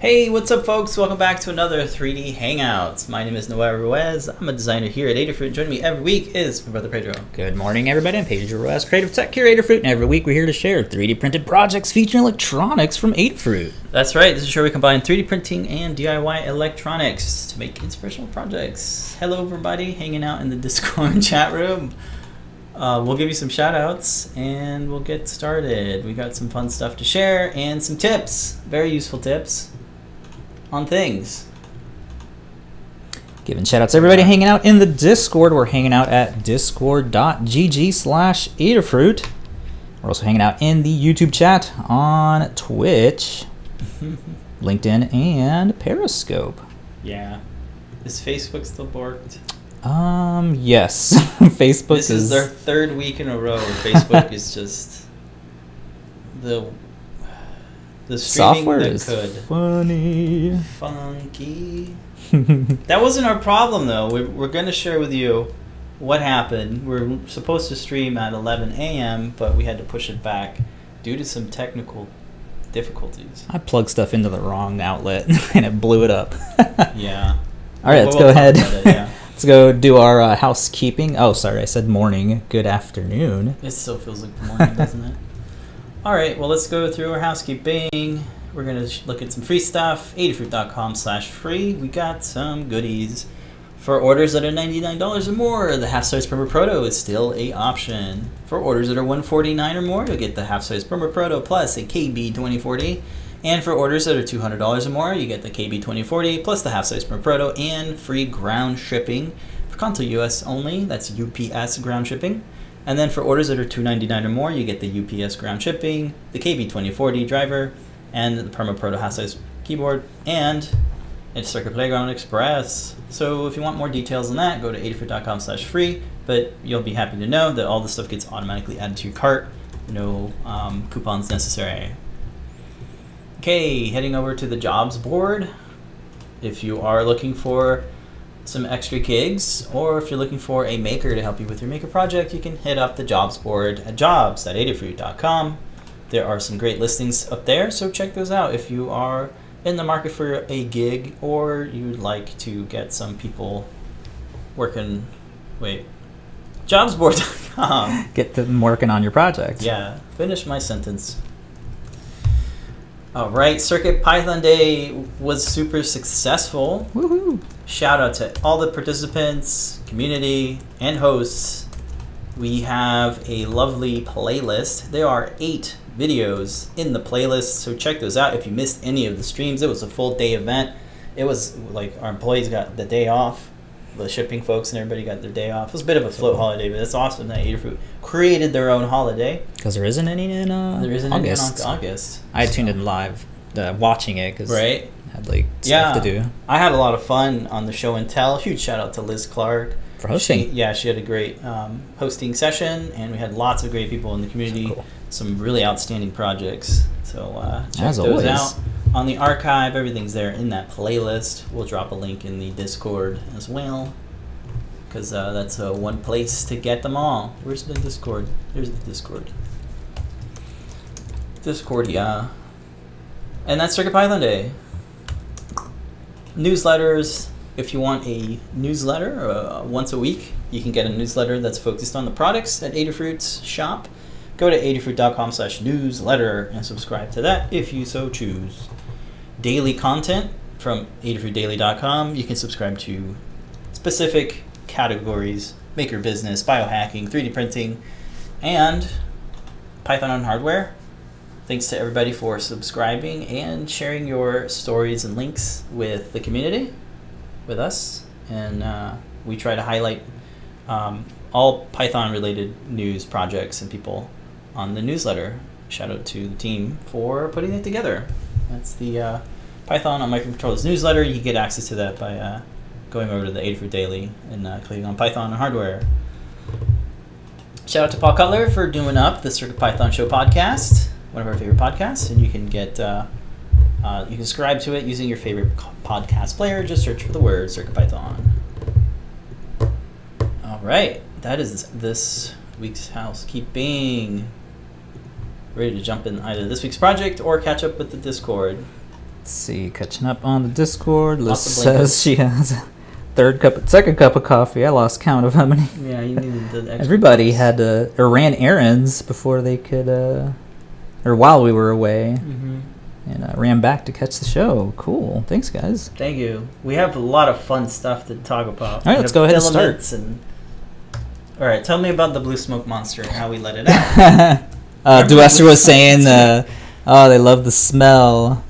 Hey, what's up, folks? Welcome back to another 3D Hangouts. My name is Noel Ruiz. I'm a designer here at Adafruit. Joining me every week is my brother Pedro. Good morning, everybody. I'm Pedro Ruiz, Creative Tech Curator Fruit, and every week we're here to share 3D printed projects featuring electronics from Adafruit. That's right. This is where we combine 3D printing and DIY electronics to make inspirational projects. Hello, everybody, hanging out in the Discord chat room. Uh, we'll give you some shout outs and we'll get started. We got some fun stuff to share and some tips, very useful tips on things. Giving shout outs to everybody hanging out in the Discord. We're hanging out at discord.gg slash Adafruit. We're also hanging out in the YouTube chat on Twitch, LinkedIn, and Periscope. Yeah. Is Facebook still borked? Um, yes. Facebook This is their third week in a row where Facebook is just the the streaming software that is could. funny. Funky. That wasn't our problem though. We're, we're going to share with you what happened. We're supposed to stream at 11 a.m., but we had to push it back due to some technical difficulties. I plugged stuff into the wrong outlet and it blew it up. Yeah. All right, Well, let's we'll go ahead. it, yeah. let's go do our uh, housekeeping. Oh, sorry, I said morning. Good afternoon. It still feels like morning, doesn't it? All right, well, let's go through our housekeeping. We're to look at some free stuff. adafruit.com slash free. We got some goodies. For orders that are $99 or more, the half-size Perma Proto is still a option. For orders that are 149 or more, you'll get the half-size Perma Proto plus a KB2040. And for orders that are $200 or more, you get the KB2040 plus the half-size Perma Proto and free ground shipping. For Continental US only, that's UPS ground shipping. And then for orders that are 299 or more, you get the UPS ground shipping, the KB2040 driver, and the Perma Proto size keyboard, and it's Circuit Playground Express. So if you want more details on that, go to adafruit.com slash free, but you'll be happy to know that all the stuff gets automatically added to your cart. No um, coupons necessary. Okay, heading over to the jobs board. If you are looking for some extra gigs, or if you're looking for a maker to help you with your maker project, you can hit up the jobs board at jobs.adafruit.com. There are some great listings up there, so check those out if you are in the market for a gig or you'd like to get some people working. Wait, jobsboard.com. Get them working on your project. Yeah, finish my sentence. All right, Circuit Python Day was super successful. Woohoo! Shout out to all the participants, community, and hosts. We have a lovely playlist. There are eight videos in the playlist, so check those out if you missed any of the streams. It was a full day event. It was like our employees got the day off, the shipping folks and everybody got their day off. It was a bit of a float holiday, but it's awesome that Adafruit created their own holiday. Because there isn't any in uh, There isn't any in August. August. I tuned in live, uh, watching it because Right? I had like Yeah. stuff to do I had a lot of fun on the show and tell. Huge shout out to Liz Clark. for hosting. She, yeah, she had a great um, hosting session, and we had lots of great people in the community. cool. Some really outstanding projects. So uh, check As those always. out on the archive. Everything's there in that playlist. We'll drop a link in the Discord as well, because uh, that's uh, one place to get them all. Where's the Discord? There's the Discord. Discord, yeah. And that's Circuit Python Day. Newsletters. If you want a newsletter uh, once a week, you can get a newsletter that's focused on the products at Adafruit's shop. Go to adafruit.com slash newsletter and subscribe to that if you so choose. Daily content from adafruitdaily.com. You can subscribe to specific categories, maker business, biohacking, 3D printing, and Python on hardware. Thanks to everybody for subscribing and sharing your stories and links with the community, with us. And uh, we try to highlight um, all Python related news projects and people on the newsletter. Shout out to the team for putting it together. That's the uh, Python on Microcontrollers newsletter. You get access to that by uh, going over to the Adafruit Daily and uh, clicking on Python and hardware. Shout out to Paul Cutler for doing up the Circuit Python Show podcast, one of our favorite podcasts, and you can get uh, uh, you can subscribe to it using your favorite podcast player. Just search for the word Circuit Python. All right, that is this week's housekeeping. Ready to jump in either this week's project or catch up with the Discord. Let's see, catching up on the Discord. Liz says she has a third cup, second cup of coffee. I lost count of how many. Yeah, you needed the extra Everybody cups. had to or ran errands before they could, uh, or while we were away, Mhm. and uh, ran back to catch the show. Cool. Thanks, guys. Thank you. We have a lot of fun stuff to talk about. All right, let's go ahead and start. And... All right, tell me about the blue smoke monster and how we let it out. Uh, Duester was saying, uh, "Oh, they love the smell."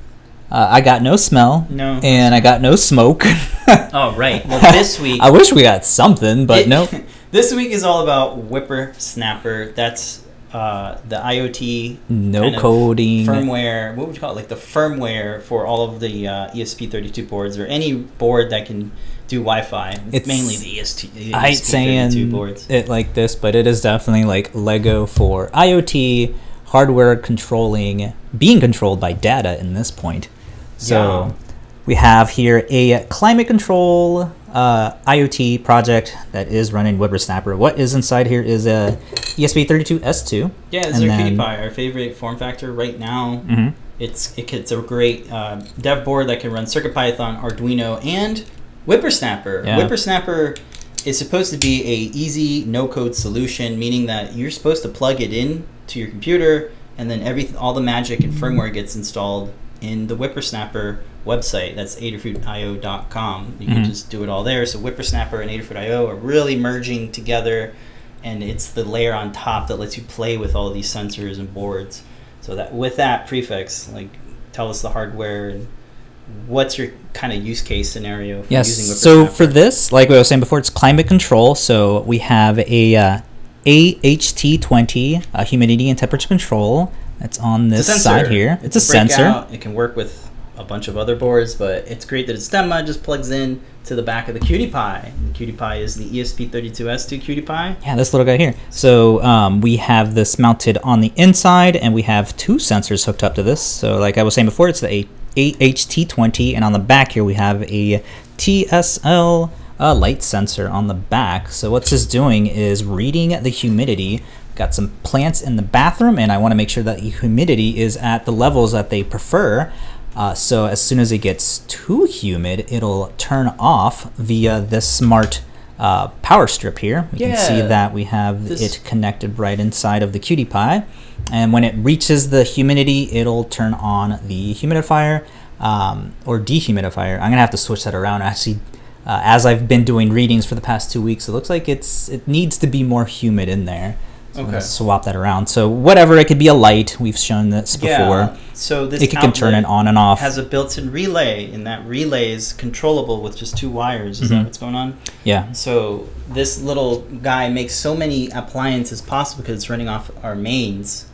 Uh, I got no smell, no. and I got no smoke. oh right. Well, this week. I wish we got something, but it- no. this week is all about WipperSnapper. That's uh, the IoT No coding. firmware. What would you call it? Like the firmware for all of the uh, ESP32 boards or any board that can do Wi-Fi. It's, mainly the EST, the I hate saying boards. it like this, but it is definitely like Lego for IoT hardware controlling, being controlled by data in this point. So Yeah. we have here a climate control uh, IoT project that is running WipperSnapper. What is inside here is a ESP32S2. Yeah, it's our then- cutie our favorite form factor right now. hmm It's it, it's a great uh, dev board that can run CircuitPython, Arduino, and WipperSnapper. Yeah. WipperSnapper is supposed to be a easy no code solution, meaning that you're supposed to plug it in to your computer, and then every all the magic and firmware gets installed in the WipperSnapper website. That's adafruitio.com. You can Mhm. just do it all there. So WipperSnapper and Adafruit.io are really merging together, and it's the layer on top that lets you play with all these sensors and boards. So that with that prefix, like tell us the hardware and what's your kind of use case scenario for Yes. So for this, like I was saying before, it's climate control. So we have a uh, AHT20 uh, humidity and temperature control. That's on this side here. It's, a, sensor. It can work with a bunch of other boards, but it's great that it's Stemma just plugs in to the back of the QT Py. The QT Py is the E ESP32S2 QT Py. Yeah, this little guy here. So um, we have this mounted on the inside, and we have two sensors hooked up to this. So like I was saying before, it's the A- AHT20, and on the back here we have a TSL uh, light sensor on the back. So what's this is doing is reading the humidity. Got some plants in the bathroom, and I want to make sure that the humidity is at the levels that they prefer. Uh, so as soon as it gets too humid, it'll turn off via this smart uh, power strip here. We can see that we have This- it connected right inside of the QT Py. And when it reaches the humidity, it'll turn on the humidifier um, or dehumidifier. I'm gonna have to switch that around. Actually, uh, as I've been doing readings for the past two weeks, it looks like it's it needs to be more humid in there. So Okay. swap that around. So whatever, it could be a light. We've shown this before. Yeah. So this It can, turn it on and off. It has a built-in relay, and that relay is controllable with just two wires. Is Mhm. that what's going on? yeah. So this little guy makes so many appliances possible because it's running off our mains.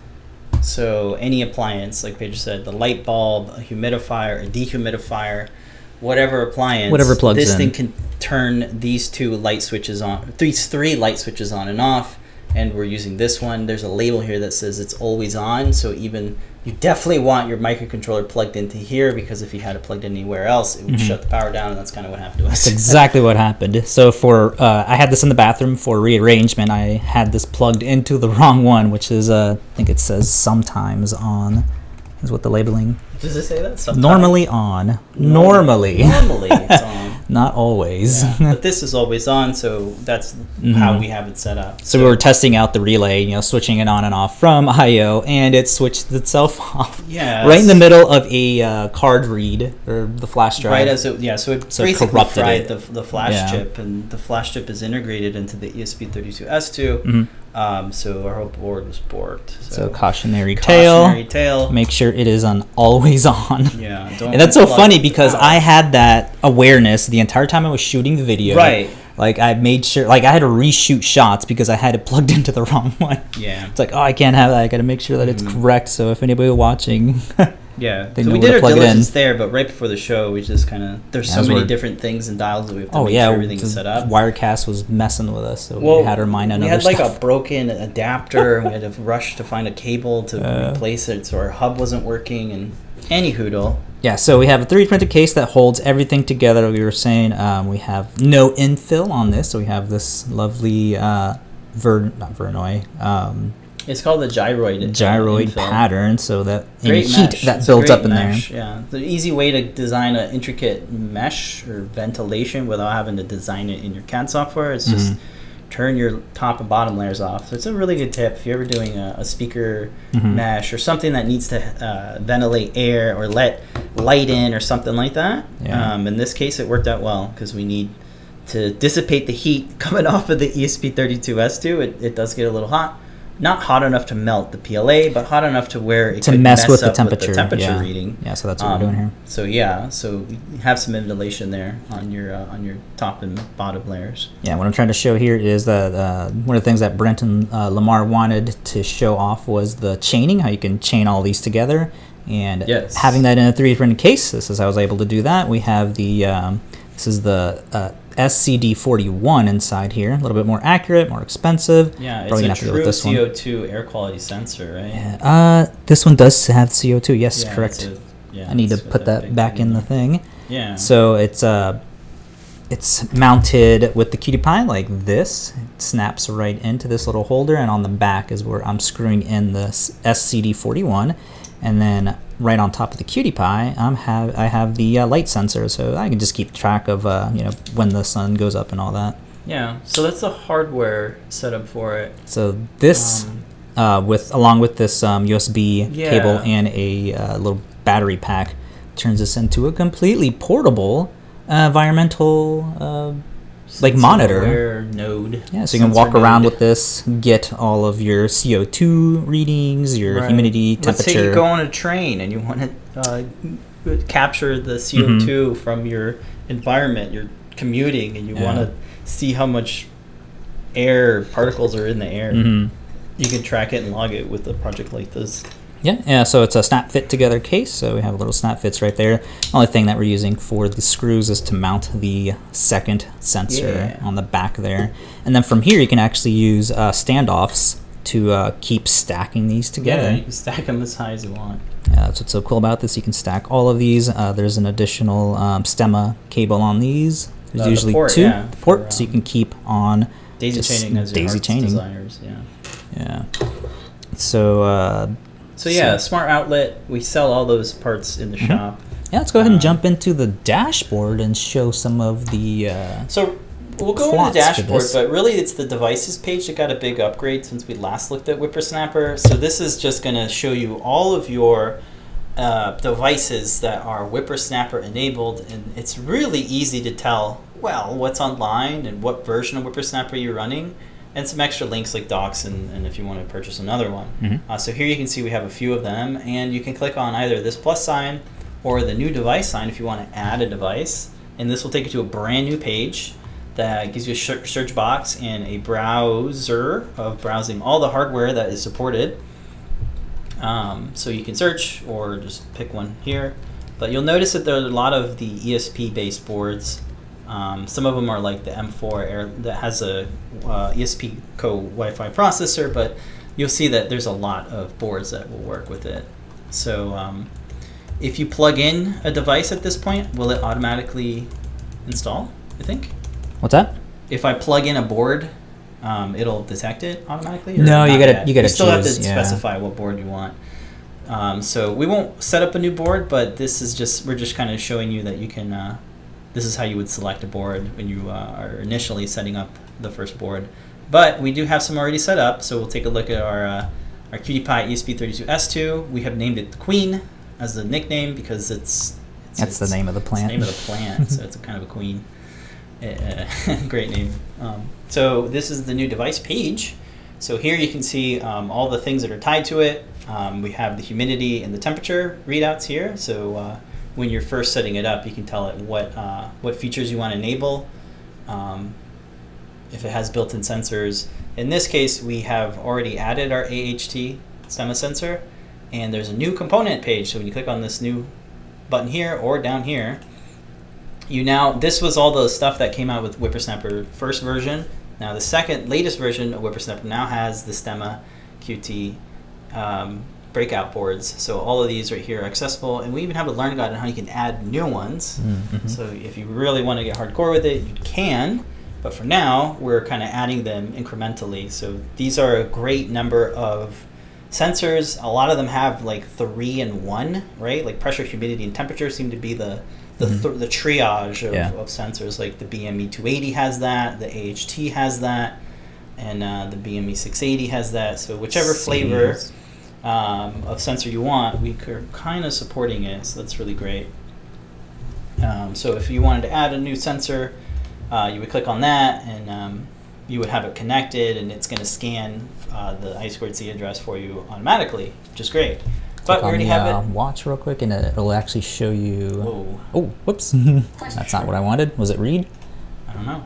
So any appliance, like Pedro said, the light bulb, a humidifier, a dehumidifier, whatever appliance, Whatever plugs this in. thing can turn these two light switches on, these three light switches on and off. And we're using this one. There's a label here that says it's always on. So even you definitely want your microcontroller plugged into here because if you had it plugged anywhere else, it would Mhm. shut the power down, and that's kind of what happened to us. That's exactly what happened. So for uh, I had this in the bathroom for rearrangement. I had this plugged into the wrong one, which is uh, I think it says sometimes on, is what the labeling. Does it say that? Sometimes. Normally on. Normally, Normally it's on. not always. Yeah. but this is always on, so that's how Mhm. we have it set up. So we were testing out the relay, you know, switching it on and off from I/O, and it switched itself off yeah, right in the middle of a uh, card read or the flash drive. Right as it, yeah, so it So basically corrupted fried it. the, the flash Yeah. chip, and the flash chip is integrated into the E ESP32S2. Mhm. Um, so our whole board was borked. So, So, cautionary, cautionary tale. tale. Make sure it is on always on. Yeah, don't And that's so funny because. I had that awareness the entire time I was shooting the video. right. Like I made sure, like I had to reshoot shots because I had it plugged into the wrong one. Yeah, It's like, oh, I can't have that. I got to make sure that it's Mhm. correct. So if anybody watching, yeah. They so we did our diligence there, but right before the show, we just kind of there's so many different things and dials that we have to oh make yeah, sure everything is set up. Wirecast was messing with us, so Well, we had our mind on it. we had like a broken adapter. and we had to rush to find a cable to Uh. replace it, so our hub wasn't working. And any hoodle, Yeah, so we have a 3D printed case that holds everything together. We were saying um, we have no infill on this, so we have this lovely uh, Ver not Voronoi um, It's called the gyroid. gyroid infill. pattern, so that Great heat mesh. that builds up in mesh, Yeah, the easy way to design an intricate mesh or ventilation without having to design it in your CAD software is just Mhm. turn your top and bottom layers off. So it's a really good tip if you're ever doing a, a speaker Mhm. mesh or something that needs to uh, ventilate air or let light in or something like that. Yeah. Um, in this case, it worked out well because we need to dissipate the heat coming off of the E ESP32S2. It, it does get a little hot. Not hot enough to melt the PLA, but hot enough to where it to could mess, with the temperature. temperature yeah. reading. Yeah, so that's what Um, we're doing here. So yeah, so have some ventilation there on your uh, on your top and bottom layers. Yeah, what I'm trying to show here is that uh, one of the things that Brent and uh, Limor wanted to show off was the chaining, how you can chain all these together. And Yes. having that in a 3D printed case, this is how I was able to do that. We have the, um, this is the uh, SCD41 inside here, a little bit more accurate, more expensive. Yeah, it's Probably a to go true with this one. CO2 air quality sensor, right? Yeah, Uh, this one does have CO2, yes, Yeah, correct. a- yeah, I need to put that back in the thing. thing. Yeah. So it's uh, it's mounted with the QT Py like this. It snaps right into this little holder, and on the back is where I'm screwing in the SCD41, and then right on top of the QT Py, I'm have I have the uh, light sensor, so I can just keep track of uh, you know when the sun goes up and all that. yeah. So that's the hardware setup for it. So this. Um, uh, with along with this um, USB Yeah. cable and a uh, little battery pack, turns this into a completely portable uh, environmental. Like monitor. node. yeah, so you can walk around node. with this, get all of your CO2 readings, your Right. humidity, Let's say temperature. you go on a train and you want to uh, capture the CO2 Mm-hmm. from your environment. You're commuting and you Yeah. want to see how much air particles are in the air. Mhm. You can track it and log it with a project like this. Yeah, yeah. So it's a snap fit together case. So we have a little snap fits right there. Only thing that we're using for the screws is to mount the second sensor Yeah. on the back there, and then from here you can actually use uh, standoffs to uh, keep stacking these together. Yeah, you can stack them as high as you want. Yeah, that's what's so cool about this. You can stack all of these. Uh, there's an additional um, stemma cable on these. There's Uh, the usually port, two yeah, port, for, so you um, can keep on. Daisy chaining as your daisy chaining. desires. Yeah. Yeah. So uh, So yeah, So- smart outlet. We sell all those parts in the Mhm. shop. yeah, let's go ahead and Um, jump into the dashboard and show some of the. Uh, So we'll go into the dashboard, but really it's the devices page that got a big upgrade since we last looked at WipperSnapper. So this is just going to show you all of your uh, devices that are WipperSnapper enabled, and it's really easy to tell well what's online and what version of WipperSnapper you're running, and some extra links like docs and, and if you want to purchase another one. Mhm. Uh, so here you can see we have a few of them, and you can click on either this plus sign or the new device sign if you want to add a device, and this will take you to a brand new page that gives you a search box and a browser of browsing all the hardware that is supported. Um, so you can search or just pick one here. But you'll notice that there are a lot of the ESP based boards. Um, some of them are like the M4 Air that has a uh, ESP co Wi Fi processor, but you'll see that there's a lot of boards that will work with it. So um, if you plug in a device at this point, will it automatically install? I think. what's that? If I plug in a board, um, it'll detect it automatically. No, you gotta- yet? you gotta still have to yeah. specify what board you want. Um, so we won't set up a new board, but this is just we're just kind of showing you that you can. Uh, this is how you would select a board when you uh, are initially setting up the first board. But we do have some already set up, so we'll take a look at our uh, our QT Py ESP32S2. We have named it the Queen as the nickname because it's, it's That's the name of the it's plant. the name of the plant, so it's a kind of a queen. Uh, great name. Um, so this is the new device page. So here you can see um, all the things that are tied to it. Um, we have the humidity and the temperature readouts here. So uh, when you're first setting it up, you can tell it what uh, what features you want to enable. Um, if it has built-in sensors. In this case, we have already added our AHT stemma sensor, and there's a new component page. So when you click on this new button here or down here, you now this was all the stuff that came out with WipperSnapper first version. Now the second latest version of WipperSnapper now has the Stemma QT um, breakout boards. So all of these right here are accessible, and we even have a learn guide on how you can add new ones. Mhm. So if you really want to get hardcore with it, you can. But for now, we're kind of adding them incrementally. So these are a great number of sensors. A lot of them have like three and one, right? Like pressure, humidity, and temperature seem to be the the, Mhm. the triage of, Yeah. of sensors. Like the BME 280 has that, the AHT has that, and uh, the BME 680 has that. So whichever flavor. Um, of sensor you want, we are kind of supporting it, so that's really great. Um, so if you wanted to add a new sensor, uh, you would click on that, and um, you would have it connected, and it's going to scan uh, the I squared C address for you automatically, which is great. But Click we on already the, have uh, it. Watch real quick, and it- it'll actually show you. Whoa, Oh, whoops! That's not what I wanted. Was it read? I don't know.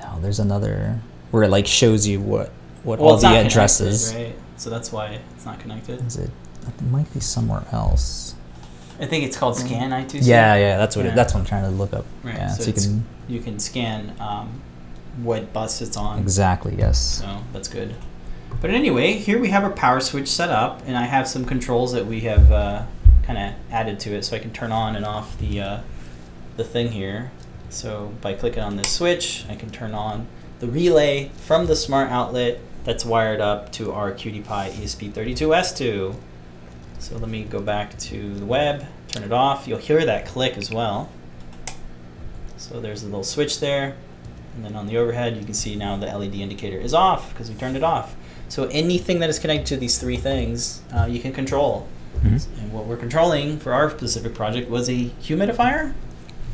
No, there's another where it like shows you what what Well, all the addresses. right? So that's why it's not connected. Is it? It might be somewhere else. I think it's called Scan I2C. Yeah, yeah, that's what Yeah. it, that's what I'm trying to look up. Right, Yeah, so so, you can You can scan um, what bus it's on. exactly yes. So that's good. But anyway, here we have our power switch set up, and I have some controls that we have uh, kind of added to it, so I can turn on and off the uh, the thing here. So by clicking on this switch, I can turn on the relay from the smart outlet that's wired up to our QT Py ESP32S2. So let me go back to the web, turn it off. You'll hear that click as well. So there's a little switch there. And then on the overhead, you can see now the LED indicator is off because we turned it off. So anything that is connected to these three things, uh, you can control. Mhm. And what we're controlling for our specific project was a humidifier.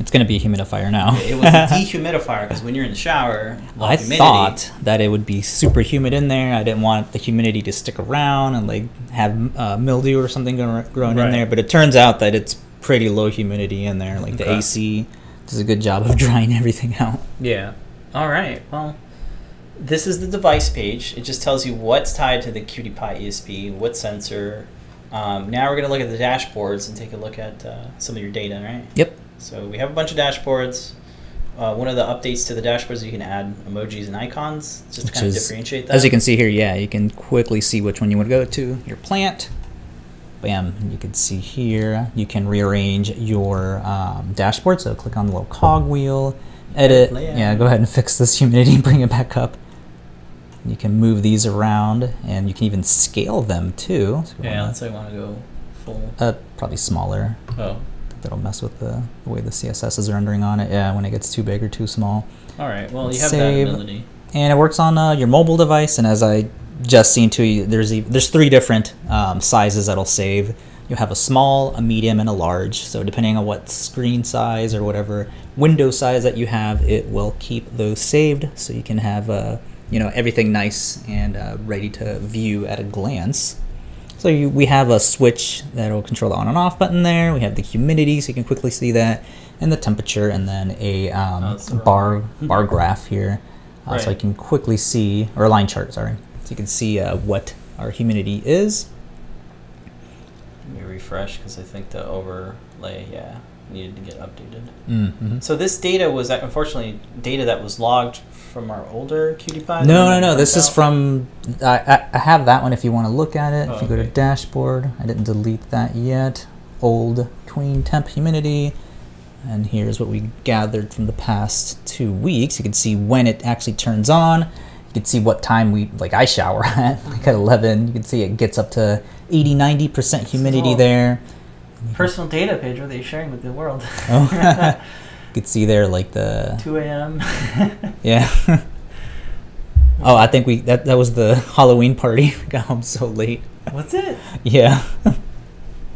It's gonna be a humidifier now. It was a dehumidifier because when you're in the shower, I humidity, thought that it would be super humid in there. I didn't want the humidity to stick around and like have uh, mildew or something grow- growing Right. in there. But it turns out that it's pretty low humidity in there. Like the AC does a good job of drying everything out. Yeah. All right. Well, this is the device page. It just tells you what's tied to the QT Py ESP, what sensor. Um, now we're going to look at the dashboards and take a look at uh, some of your data, right? Yep. So we have a bunch of dashboards. Uh, one of the updates to the dashboards is you can add emojis and icons just to Which kind of differentiate that. As you can see here, yeah, you can quickly see which one you want to go to. Your plant. Bam. You can see here, you can rearrange your um, dashboard. So click on the little cog wheel, edit. Layout. Yeah, go ahead and fix this humidity and bring it back up. You can move these around and you can even scale them too. So yeah, let's say I want to go full. uh, probably smaller. Oh, That'll mess with the, the way the CSS is rendering on it. Yeah, when it gets too big or too small. all right. Well, you Let's have save. that ability. and it works on uh, your mobile device. And as I just seen to you, there's e- there's three different um, sizes that'll save. You have a small, a medium, and a large. So depending on what screen size or whatever window size that you have, it will keep those saved. So you can have uh, you know everything nice and uh, ready to view at a glance. So you, we have a switch that will control the on and off button there. We have the humidity, so you can quickly see that, and the temperature, and then a um, Oh, that's the wrong bar bar graph here, uh, so I can quickly see or a line chart. Sorry, so you can see uh, what our humidity is. Let me refresh because I think the overlay, yeah, needed to get updated. Mm-hmm. So this data was unfortunately data that was logged from our older QT Py. No, no, no. This is from. I, I, have that one if you want to look at it. Oh, if you go to dashboard, I didn't delete that yet. Old queen temp humidity. And here's what we gathered from the past two weeks. You can see when it actually turns on. You can see what time we, like I shower at, like at 11. You can see it gets up to 80, 90% humidity all- there. Personal data page. What are they sharing with the world? Oh. you could see there like the, 2 a.m. yeah. oh, I think we, that, that was the Halloween party. We got home so late. What's it? Yeah.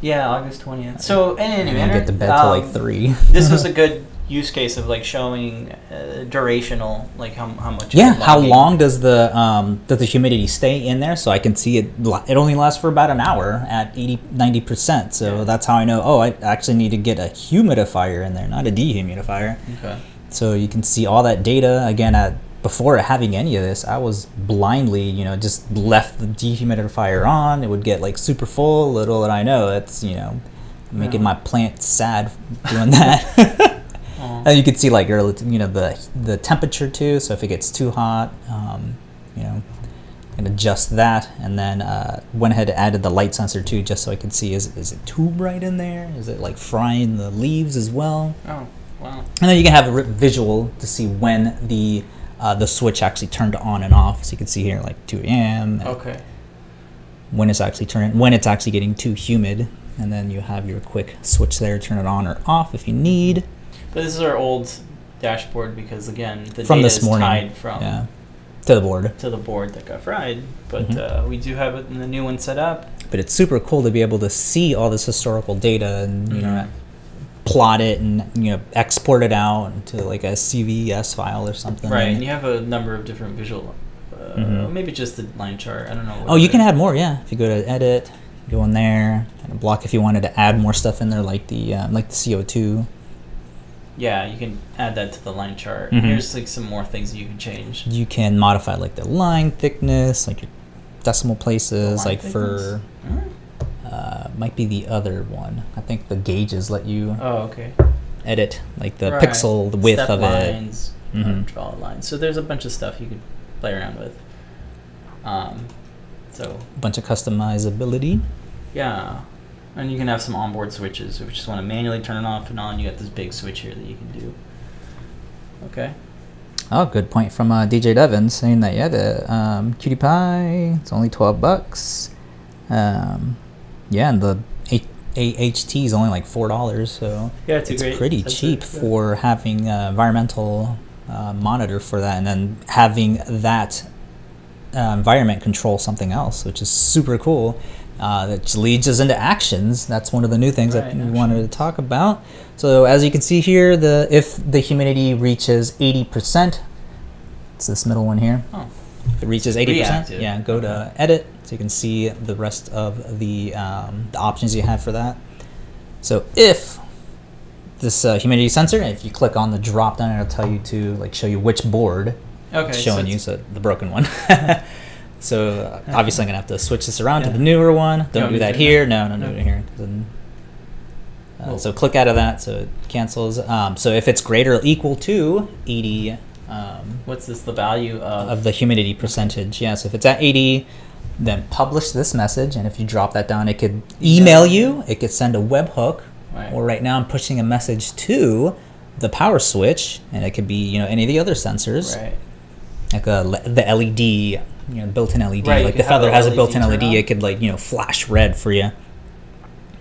Yeah, August 20th. So I anyway, didn't get to bed till like um, three. this was a good use case of like showing uh, durational, like how, how much. Yeah, how long does the um, does the humidity stay in there? So I can see it. It only lasts for about an hour at 80, 90 percent. So Yeah. that's how I know. Oh, I actually need to get a humidifier in there, not a dehumidifier. Okay. So you can see all that data again. At before having any of this, I was blindly, you know, just left the dehumidifier on. It would get like super full. Little did I know, it's you know, making Yeah. my plant sad doing that. And you can see like early, you know, the the temperature too. So if it gets too hot, um, you know, and adjust that, and then uh, went ahead and added the light sensor too, just so I could see is is it too bright in there? Is it like frying the leaves as well? Oh, wow. And then you can have a visual to see when the uh, the switch actually turned on and off. So you can see here like 2 a.m. Okay. when it's actually turning when it's actually getting too humid, and then you have your quick switch there, turn it on or off if you need. But this is our old dashboard because again the From data this is morning, tied from Yeah, to the board. to the board that got fried. But Mhm. uh, we do have it in the new one set up. But it's super cool to be able to see all this historical data and you know Mhm. plot it and you know export it out into like a CVS file or something. Right, And- you have a number of different visual. Uh, Mhm. Maybe just the line chart. I don't know. Oh, you can add more. Yeah, if you go to edit, go in there, and block if you wanted to add more stuff in there, like the um, like the CO two. Yeah, you can add that to the line chart. Mhm. Here's like some more things that you can change. You can modify like the line thickness, like your decimal places, like for thickness? Alright. uh, might be the other one. I think the gauges let you Oh, okay. edit like the Right. pixel, the width Step of it. lines, uh, Mhm. draw lines. So there's a bunch of stuff you could play around with. Um, so A bunch of customizability. yeah, and you can have some onboard switches. If you just want to manually turn it off and on, you got this big switch here that you can do. Okay. Oh, good point from uh, DJ Devon saying that yeah, the um, QT Py it's only twelve bucks. Um, yeah, and the AHT is only like four dollars, so Yeah, it's, it's pretty a- cheap yeah. for having a environmental uh, monitor for that, and then having that uh, environment control something else, which is super cool. Uh, that leads us into actions. That's one of the new things that Right, we wanted to talk about. So as you can see here, the if the humidity reaches eighty percent, it's this middle one here. Oh. If it reaches eighty percent, Reactive. yeah, go to edit so you can see the rest of the um, the options you have for that. So if this uh, humidity sensor, if you click on the drop down, it'll tell you to like show you which board Okay. it's so showing you, so the broken one. so obviously I'm gonna have to switch this around to the newer one. Don't me do that here. that? No, no, no, No. do it here. then, uh, Well- so click out of that, so it cancels. Um, so if it's greater or equal to 80 um, What's this? The value of? of the humidity percentage, yeah. So if it's at 80, then publish this message, and if you drop that down, it could email you. It could send a webhook, Right. or right now I'm pushing a message to the power switch, and it could be you know any of the other sensors Right. like a, the LED, you know, built-in LED. Right, like the Feather has a built-in LED. It could like you know flash red for you.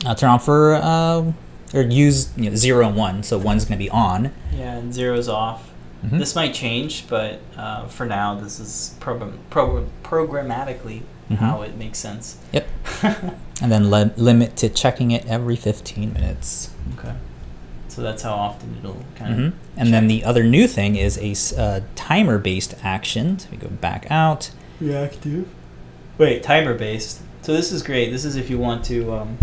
Uh, turn on for uh, or use you know, zero and one. So one's gonna be on. Yeah, and zero's off. Mhm. This might change, but uh, for now, this is program, program, programmatically Mhm. how it makes sense. Yep. And then le- limit to checking it every 15 minutes. Okay. So that's how often it'll kind hmm of. And then the other new thing is a uh, timer-based action. So we go back out. Reactive. Wait, timer based. So this is great. This is if you want to, um,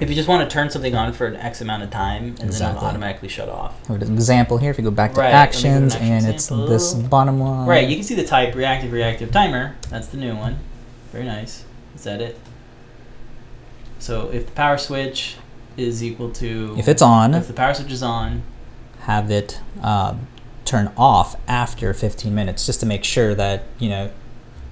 if you just want to turn something on for an X amount of time, and then Exactly. it'll automatically shut off. We have an example here. If you go back to Right, let me go to an actions, action and it's sample. this bottom one. Right, you can see the type reactive reactive timer. That's the new one. Very nice. Is that it? So if the power switch is equal to If it's on, if the power switch is on, have it um, turn off after 15 minutes just to make sure that you know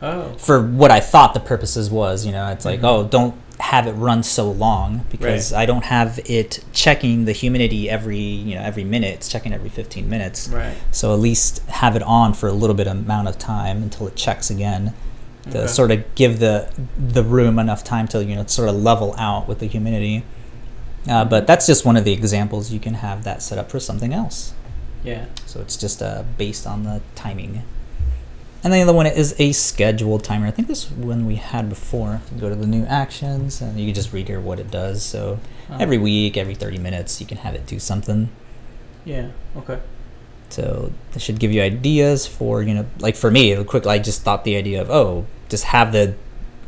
oh, for what i thought the purposes was you know it's like Mhm. oh don't have it run so long because i don't have it checking the humidity every you know every minute it's checking every 15 minutes right. so at least have it on for a little bit amount of time until it checks again to Okay. sort of give the the room enough time to you know sort of level out with the humidity uh, but that's just one of the examples you can have that set up for something else Yeah. so it's just uh, based on the timing. And then the other one is a scheduled timer. I think this one we had before. You go to the new actions and you can just read here what it does. So Oh. every week, every 30 minutes, you can have it do something. Yeah. Okay. So it should give you ideas for, you know, like for me, quick, I just thought the idea of, oh, just have the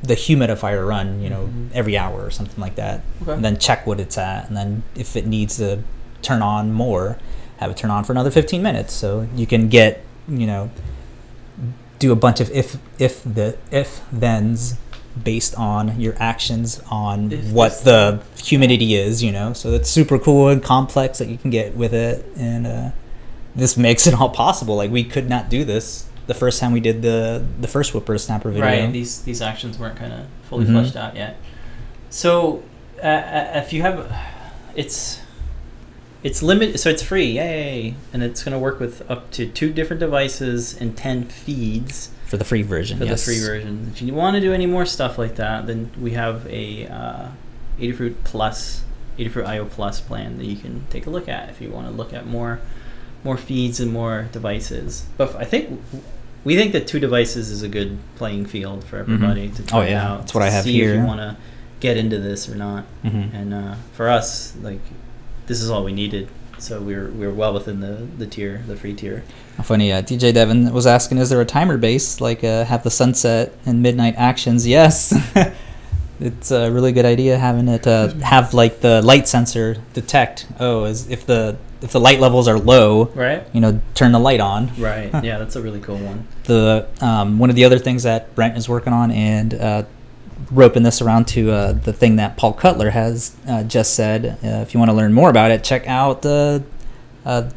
the humidifier run, you know, Mhm. every hour or something like that. Okay. And then check what it's at. And then if it needs to turn on more, have it turn on for another 15 minutes. So you can get, you know, do a bunch of if if the if thens based on your actions on If what the humidity is, you know. So it's super cool and complex that you can get with it and uh, this makes it all possible. Like we could not do this the first time we did the the first WipperSnapper video. Right. These these actions weren't kind of fully Mhm. fleshed out yet. So uh, uh, if you have, it's It's limited, so it's free, yay! And it's going to work with up to two different devices and ten feeds For the free version, for yes. the free version. If you want to do any more stuff like that, then we have a uh, Adafruit Plus, Adafruit IO Plus plan that you can take a look at if you want to look at more, more feeds and more devices. But I think we think that two devices is a good playing field for everybody to try Oh, yeah. out. That's what I to have see If you want to get into this or not, Mhm. and uh, for us, like this is all we needed. So we're we're well within the, the tier, the free tier. Funny, uh, DJ Devon was asking, is there a timer base, like uh, have the sunset and midnight actions? Yes. it's a really good idea having it uh, have like the light sensor detect, oh, is if the if the light levels are low, Right. you know, turn the light on. Right. yeah, that's a really cool one. the um, one of the other things that Brent is working on and uh, roping this around to uh, the thing that Paul Cutler has uh, just said. Uh, if you want to learn more about it, check out the, uh,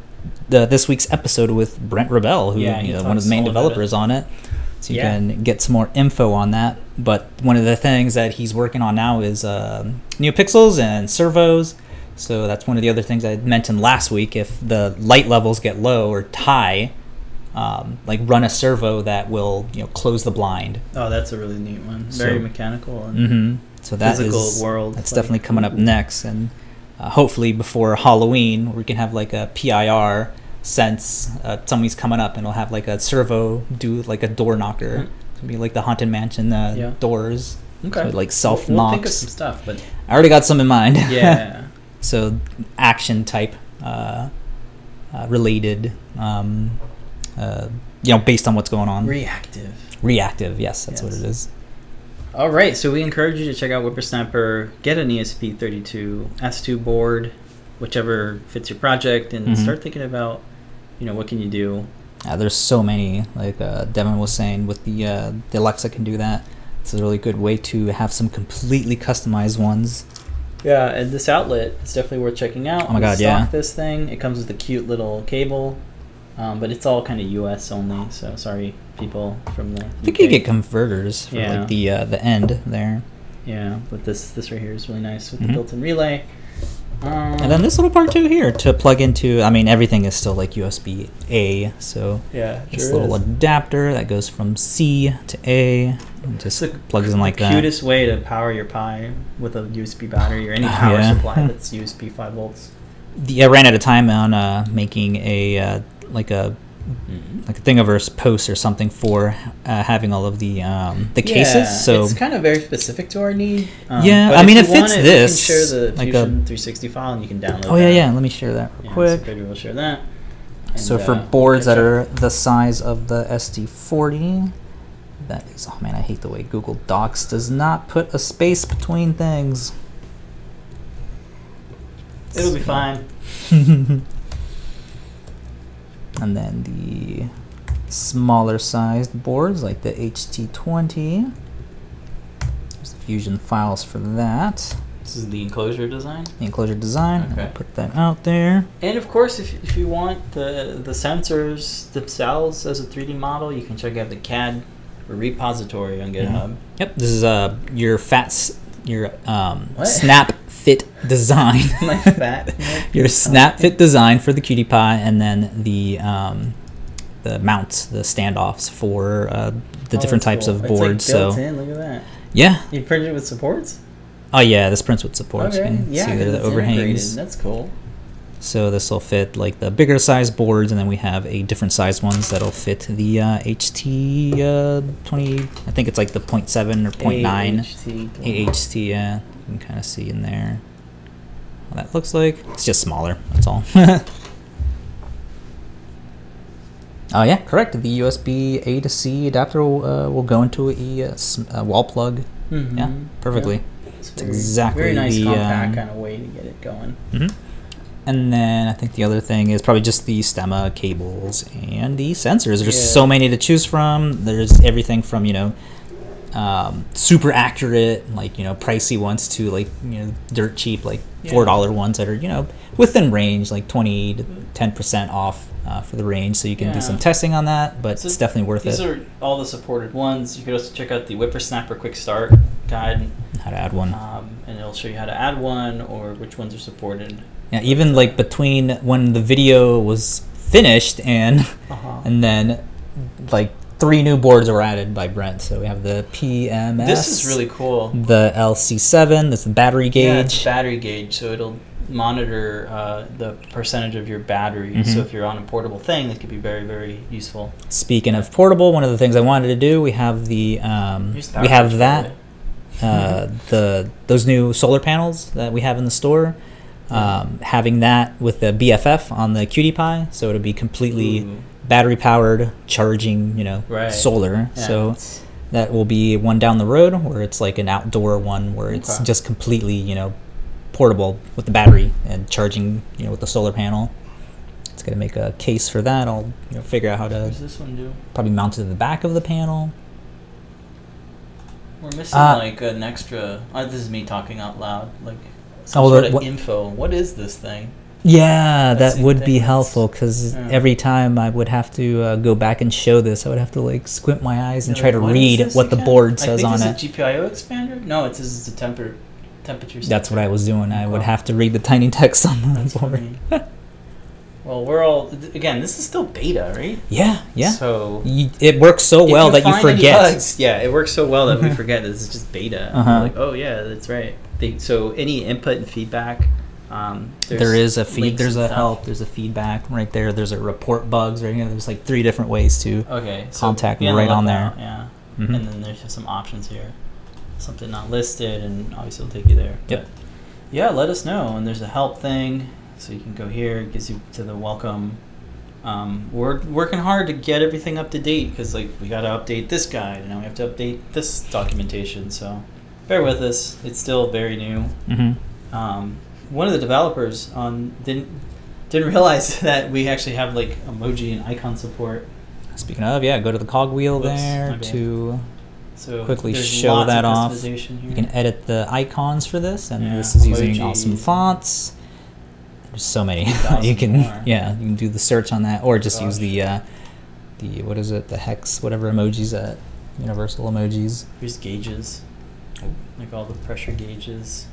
the this week's episode with Brent Rubell, who Yeah, you know, one of the main developers on it. So you Yeah. can get some more info on that. But one of the things that he's working on now is uh, NeoPixels and servos. So that's one of the other things I mentioned last week. If the light levels get low or high, um, like run a servo that will you know close the blind. Oh, that's a really neat one. Very So- mechanical and Mm-hmm. So that physical is- world. that's like- definitely coming up next, and uh, hopefully before Halloween we can have like a PIR sense uh, somebody's coming up and it'll have like a servo do like a door knocker. Mhm. It'll be like the haunted mansion uh, Yeah. doors. Okay. So like self We'll, we'll think of some stuff, but I already got some in mind. yeah. so action type uh, uh, related. Um, uh, you know, based on what's going on. Reactive. Reactive, yes, that's what it is. All right, so we encourage you to check out WipperSnapper, get an E ESP32 S2 board, whichever fits your project, and Mhm. start thinking about, you know, what can you do. Uh, there's so many, like uh, Devin was saying, with the uh, the Alexa can do that. It's a really good way to have some completely customized ones. Yeah, and this outlet is definitely worth checking out. Oh my God, stock yeah. This thing, it comes with a cute little cable, um, but it's all kind of U.S. only. So sorry, people from the. I think you get converters for Yeah. like the uh, the end there, Yeah, but this this right here is really nice with Mhm. the built-in relay. Um, and then this little part too here to plug into. I mean, everything is still like USB A, so yeah, this sure little is. adapter that goes from C to A, and just It's plugs in like the that. cutest way to power your Pi with a USB battery or any power yeah. supply that's USB five volts. The, I ran out of time on uh, making a uh, like a like a Thingiverse post or something for uh, having all of the um, the Yeah, cases. So it's kind of very specific to our need. Um, Yeah, I mean, you it fits it, this, We can share the like a- 360 file and you can download. oh yeah, that. yeah. Let me share that real Yeah, quick. So Pedro will share that. So for uh, boards that are the size of the SD40, that is oh man, I hate the way Google Docs does not put a space between things. it'll be fine. and then the smaller sized boards like the HT20. There's the Fusion files for that. This is the enclosure design. The enclosure design. and I'll Okay. put that out there. And of course, if, if you want the the sensors themselves as a 3D model, you can check out the CAD repository on GitHub. Yep. This is uh your fats your um What? snap fit design. My fat. your snap fit design for the QT Py and then the um the mounts the standoffs for uh, the Oh, different types cool. of It's, like, boards so in, Look at that. yeah You printed it with supports. oh yeah this prints with supports okay. you can yeah, see there the it's integrated. overhangs That's cool. so this will fit like the bigger size boards and then we have a different size ones that'll fit the uh, ht uh, 20 i think it's like the 0.7 or 0.9 AHT. AHT, yeah. You can kind of see in there what that looks like. It's just smaller, that's all. Oh yeah, correct. The USB A to C adapter will, uh, will go into a, uh, a wall plug. Mhm. Yeah, perfectly. It's It's very, exactly very nice the, compact um, kind of way to get it going. hmm And then I think the other thing is probably just the stemma cables and the sensors. There's Yeah. so many to choose from. There's everything from you know um, super accurate, like you know pricey ones to like you know dirt cheap, like four dollar ones that are you know within range, like twenty to ten percent off uh, for the range. So you can Yeah. do some testing on that, but So it's definitely worth These it. These are all the supported ones. You could also check out the WipperSnapper Quick Start guide, How to add one. um, and it'll show you how to add one or which ones are supported. Yeah, even like between when the video was finished and Uh-huh. and then like three new boards were added by Brent. So we have the PMS. This is really cool. the LC7. That's the battery Yeah, it's gauge. battery gauge, so it'll monitor uh, the percentage of your battery. Mhm. So if you're on a portable thing, that could be very, very useful. Speaking of portable, one of the things I wanted to do, we have the um, we have that the uh, the those new solar panels that we have in the store. Um, having that with the BFF on the QT Py, so it'll be completely Ooh. Battery powered, charging, you know, Right. solar. Yeah, so that will be one down the road where it's like an outdoor one where it's Okay. just completely, you know, portable with the battery and charging, you know, with the solar panel. It's gonna make a case for that. I'll you know, figure out how what to does this one do? probably mount it to the back of the panel. We're missing Uh, like an extra. Uh, this is me talking out loud. Like some Oh, sort the- of what- info. What is this thing? Yeah, that would thing be helpful because yeah. every time I would have to uh, go back and show this, I would have to like squint my eyes and You're try like, to read what the again?" board I says think on it. is a GPIO expander. No, it says it's a temper temperature. That's what I was doing. I would have to read the tiny text on the That's board. well, we're all again. This is still beta, right? Yeah, yeah. So You, it works so well that you forget. yeah, it works so well that we forget that this is just beta. Uh-huh. Like, oh yeah, that's right. They, so any input and feedback. Um, there's a feed. There's a help. There's a feedback right there. There's a report bugs right here. There's like three different ways to. Okay, so Contact me right on there. Yeah, Mhm. and then there's just some options here. Something not listed, and obviously it'll take you there. Yep. But yeah, let us know. And there's a help thing, so you can go here. It gives you to the welcome. Um, we're working hard to get everything up to date because like we got to update this guide, and now we have to update this documentation. So bear with us. It's still very new. Mm-hmm. Um, one of the developers on didn't didn't realize that we actually have like emoji and icon support. Speaking of, yeah, go to the cogwheel Whoops, there to. So Quickly show that of off. here. You can edit the icons for this, and Yeah, this is using awesome fonts. There's so many. you can, more. yeah, you can do the search on that, or just use the, uh, the what is it, the hex, whatever emojis at Universal Emojis. Here's gauges, like all the pressure gauges,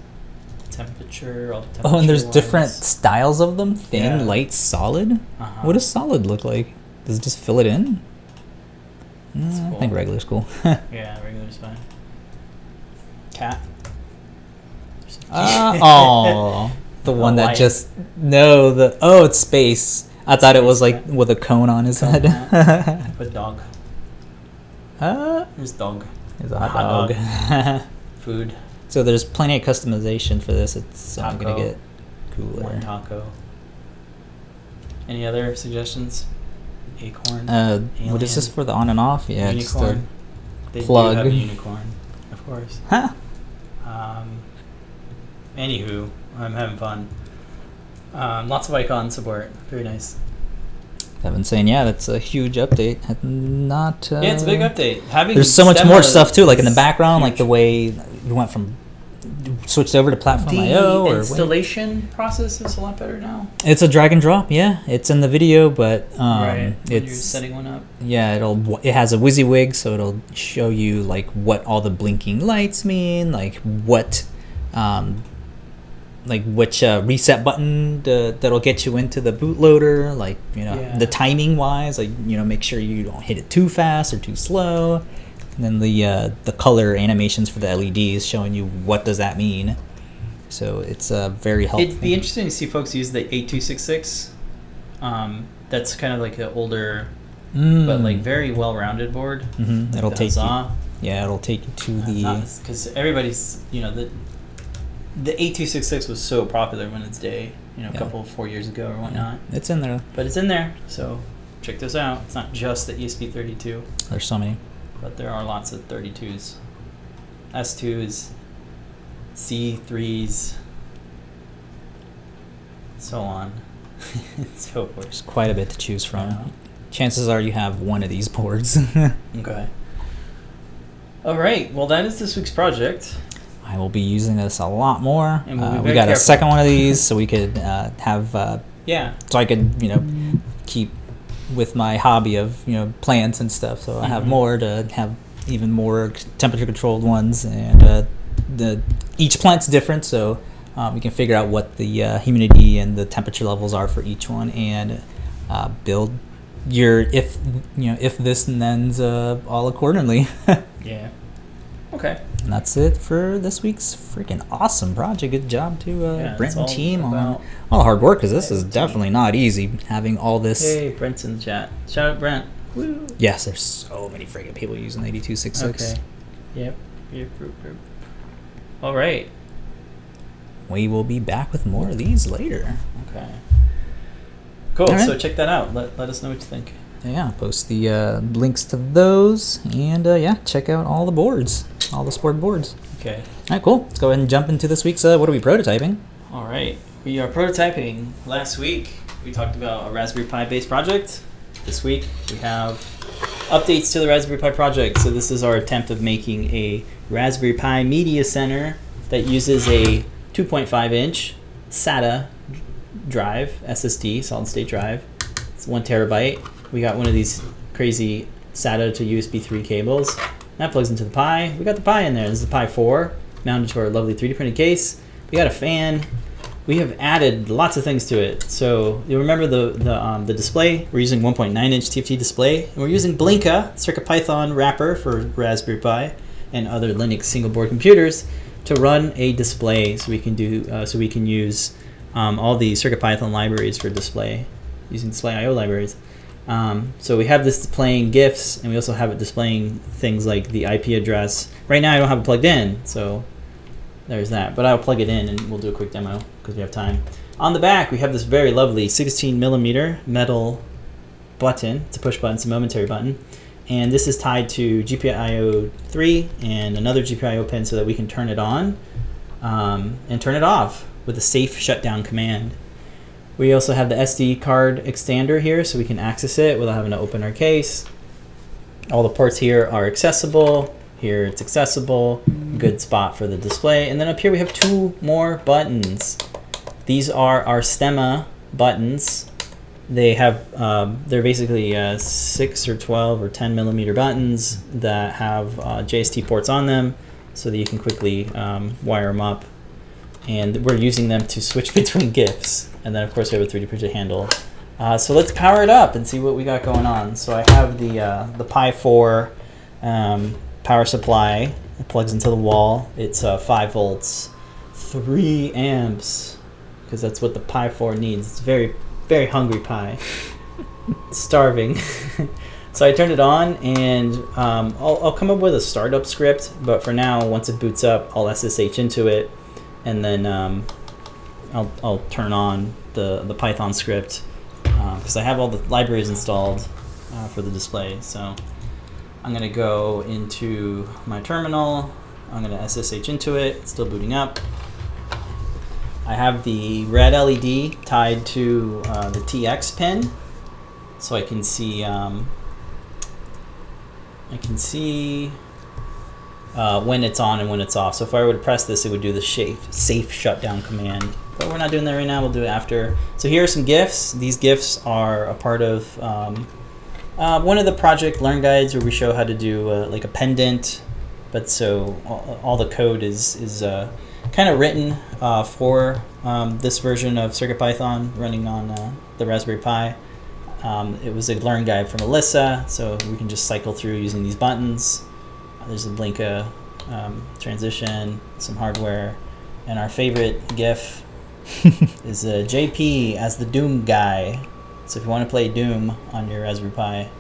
temperature, all the temperature. Oh, and there's different styles of them: thin, Yeah. light, solid. Uh-huh. What does solid look like? Does it just fill it in? Mm, I cool. think regular's cool. Yeah, regular's fine. Cat. Uh, oh, the one that just no the oh it's space. I thought it was like with a cone on his Cone head. Put dog. uh, Here's dog. there's a hot hot dog. Food. So there's plenty of customization for this. It's uh, gonna get cooler. cooler. taco. Any other suggestions? Acorn. Uh, what is this for the on and off? Yeah, just unicorn. They plug. do have a unicorn, of course. Huh. Um, anywho, I'm having fun. Um, lots of icon support. Very nice. I've been saying yeah, that's a huge update. Not. Uh, yeah, it's a big update. Having There's so much more stuff too, like in the background, like the way you went from switched over to platform the IO or installation process is a lot better now. it's a drag and drop. Yeah, it's in the video, but um, right. It's setting one up. yeah, it'll it has a WYSIWYG, so it'll show you like what all the blinking lights mean, like what, um, like which uh, reset button to, that'll get you into the bootloader, like you know Yeah. the timing wise, like you know make sure you don't hit it too fast or too slow. And then the uh, the color animations for the LEDs showing you what does that mean. So it's uh, very helpful. It'd be interesting to see folks use the 8266. Um, that's kind of like an older, but like very well-rounded board. hmm Like It'll take you. Yeah, it'll take you to the. because everybody's you know the the 8266 was so popular when its day you know a Yeah. couple four years ago or whatnot It's in there. but it's in there so check this out it's not just the E esp32 There's so many. But there are lots of 32s s2s c3s so on so forth There's quite a bit to choose from. Yeah. Chances are you have one of these boards. okay all right well that is this week's project I will be using this a lot more. And we'll Uh, we got a second one of these, so we could uh, have, uh, yeah so I could, you know, keep with my hobby of, you know, plants and stuff. So I have Mhm. more to have even more temperature controlled ones and uh, the each plant's different, so um, we can figure out what the uh, humidity and the temperature levels are for each one, and uh, build your if you know if this and then's uh, all accordingly. Yeah. Okay. And that's it for this week's freaking awesome project. Good job to uh, Yeah, Brent and team on all the hard work because this is definitely not easy having all this. Hey, Brent's in the chat. Shout out Brent. Woo. Yes, there's so many freaking people using 8266. Okay. Yep. Yep. yep, yep. All right. We will be back with more of these later. Okay. Cool. Right. So check that out. Let, let us know what you think. Yeah, post the uh, links to those and uh, yeah, check out all the boards, all the sport boards. Okay. All right, cool. Let's go ahead and jump into this week's. Uh, what are we prototyping? All right. We are prototyping. Last week we talked about a Raspberry Pi based project. This week we have updates to the Raspberry Pi project. So this is our attempt of making a Raspberry Pi media center that uses a 2.5 inch SATA drive, SSD, solid state drive. It's one terabyte. We got one of these crazy SATA to USB 3 cables. That plugs into the Pi. We got the Pi in there. This is the Pi 4 mounted to our lovely 3D printed case. We got a fan. We have added lots of things to it. So you remember the the, um, the display? We're using 1.9 inch TFT display, and we're using Blinka CircuitPython wrapper for Raspberry Pi and other Linux single board computers to run a display. So we can do uh, so we can use um, all the CircuitPython libraries for display using display I/O libraries. Um, so we have this displaying GIFs, and we also have it displaying things like the IP address. Right now, I don't have it plugged in, so there's that. But I'll plug it in, and we'll do a quick demo because we have time. On the back, we have this very lovely 16 millimeter metal button. It's a push button, it's a momentary button. And this is tied to GPIO 3 and another GPIO pin so that we can turn it on um, and turn it off with a safe shutdown command. We also have the SD card extender here so we can access it without having to open our case. All the ports here are accessible. Here it's accessible. Good spot for the display. And then up here we have two more buttons. These are our Stemma buttons. They have, um, they're basically uh, 6 or 12 or 10 millimeter buttons that have uh, JST ports on them so that you can quickly um, wire them up and we're using them to switch between GIFs. And then of course we have a 3D printed handle. Uh, so let's power it up and see what we got going on. So I have the uh, the Pi 4 um, power supply. It plugs into the wall. It's uh, 5 volts, 3 amps, because that's what the Pi 4 needs. It's very very hungry Pi. Starving. so I turned it on and um, I'll, I'll come up with a startup script. But for now, once it boots up, I'll SSH into it and then um, I'll, I'll turn on the, the Python script because I have all the libraries installed uh, for the display. So I'm going to go into my terminal. I'm going to SSH into it. It's still booting up. I have the red LED tied to uh, the TX pin, so I can see. Um, I can see uh, when it's on and when it's off. So if I were to press this, it would do the safe, safe shutdown command. But we're not doing that right now. We'll do it after. So here are some GIFs. These GIFs are a part of um, uh, one of the project learn guides where we show how to do uh, like a pendant. But so all, all the code is is uh, kind of written uh, for um, this version of CircuitPython running on uh, the Raspberry Pi. Um, it was a learn guide from Alyssa, so we can just cycle through using these buttons. Uh, There's a Blinka um, transition, some hardware, and our favorite GIF is uh, JP as the Doom guy. So if you want to play Doom on your Raspberry Pi,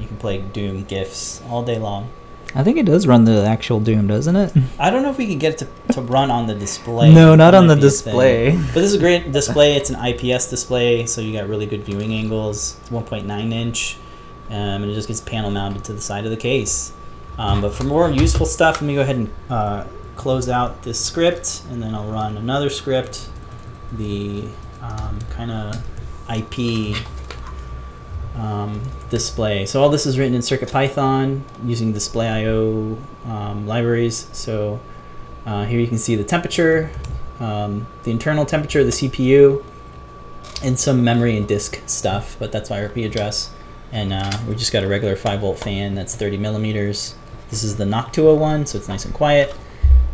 you can play Doom GIFs all day long. I think it does run the actual Doom, doesn't it? I don't know if we can get it to, to run on the display. No, not on the display. thing. But this is a great display. It's an IPS display, so you got really good viewing angles. It's 1.9 inch, um, and it just gets panel mounted to the side of the case. Um, but for more useful stuff, let me go ahead and uh, close out this script, and then I'll run another script, the um, kind of IP um, display. So all this is written in CircuitPython using display IO um, libraries. So uh, here you can see the temperature, um, the internal temperature of the CPU, and some memory and disk stuff, but that's my IP address. And uh, we just got a regular 5 volt fan that's 30 millimeters. This is the Noctua one, so it's nice and quiet.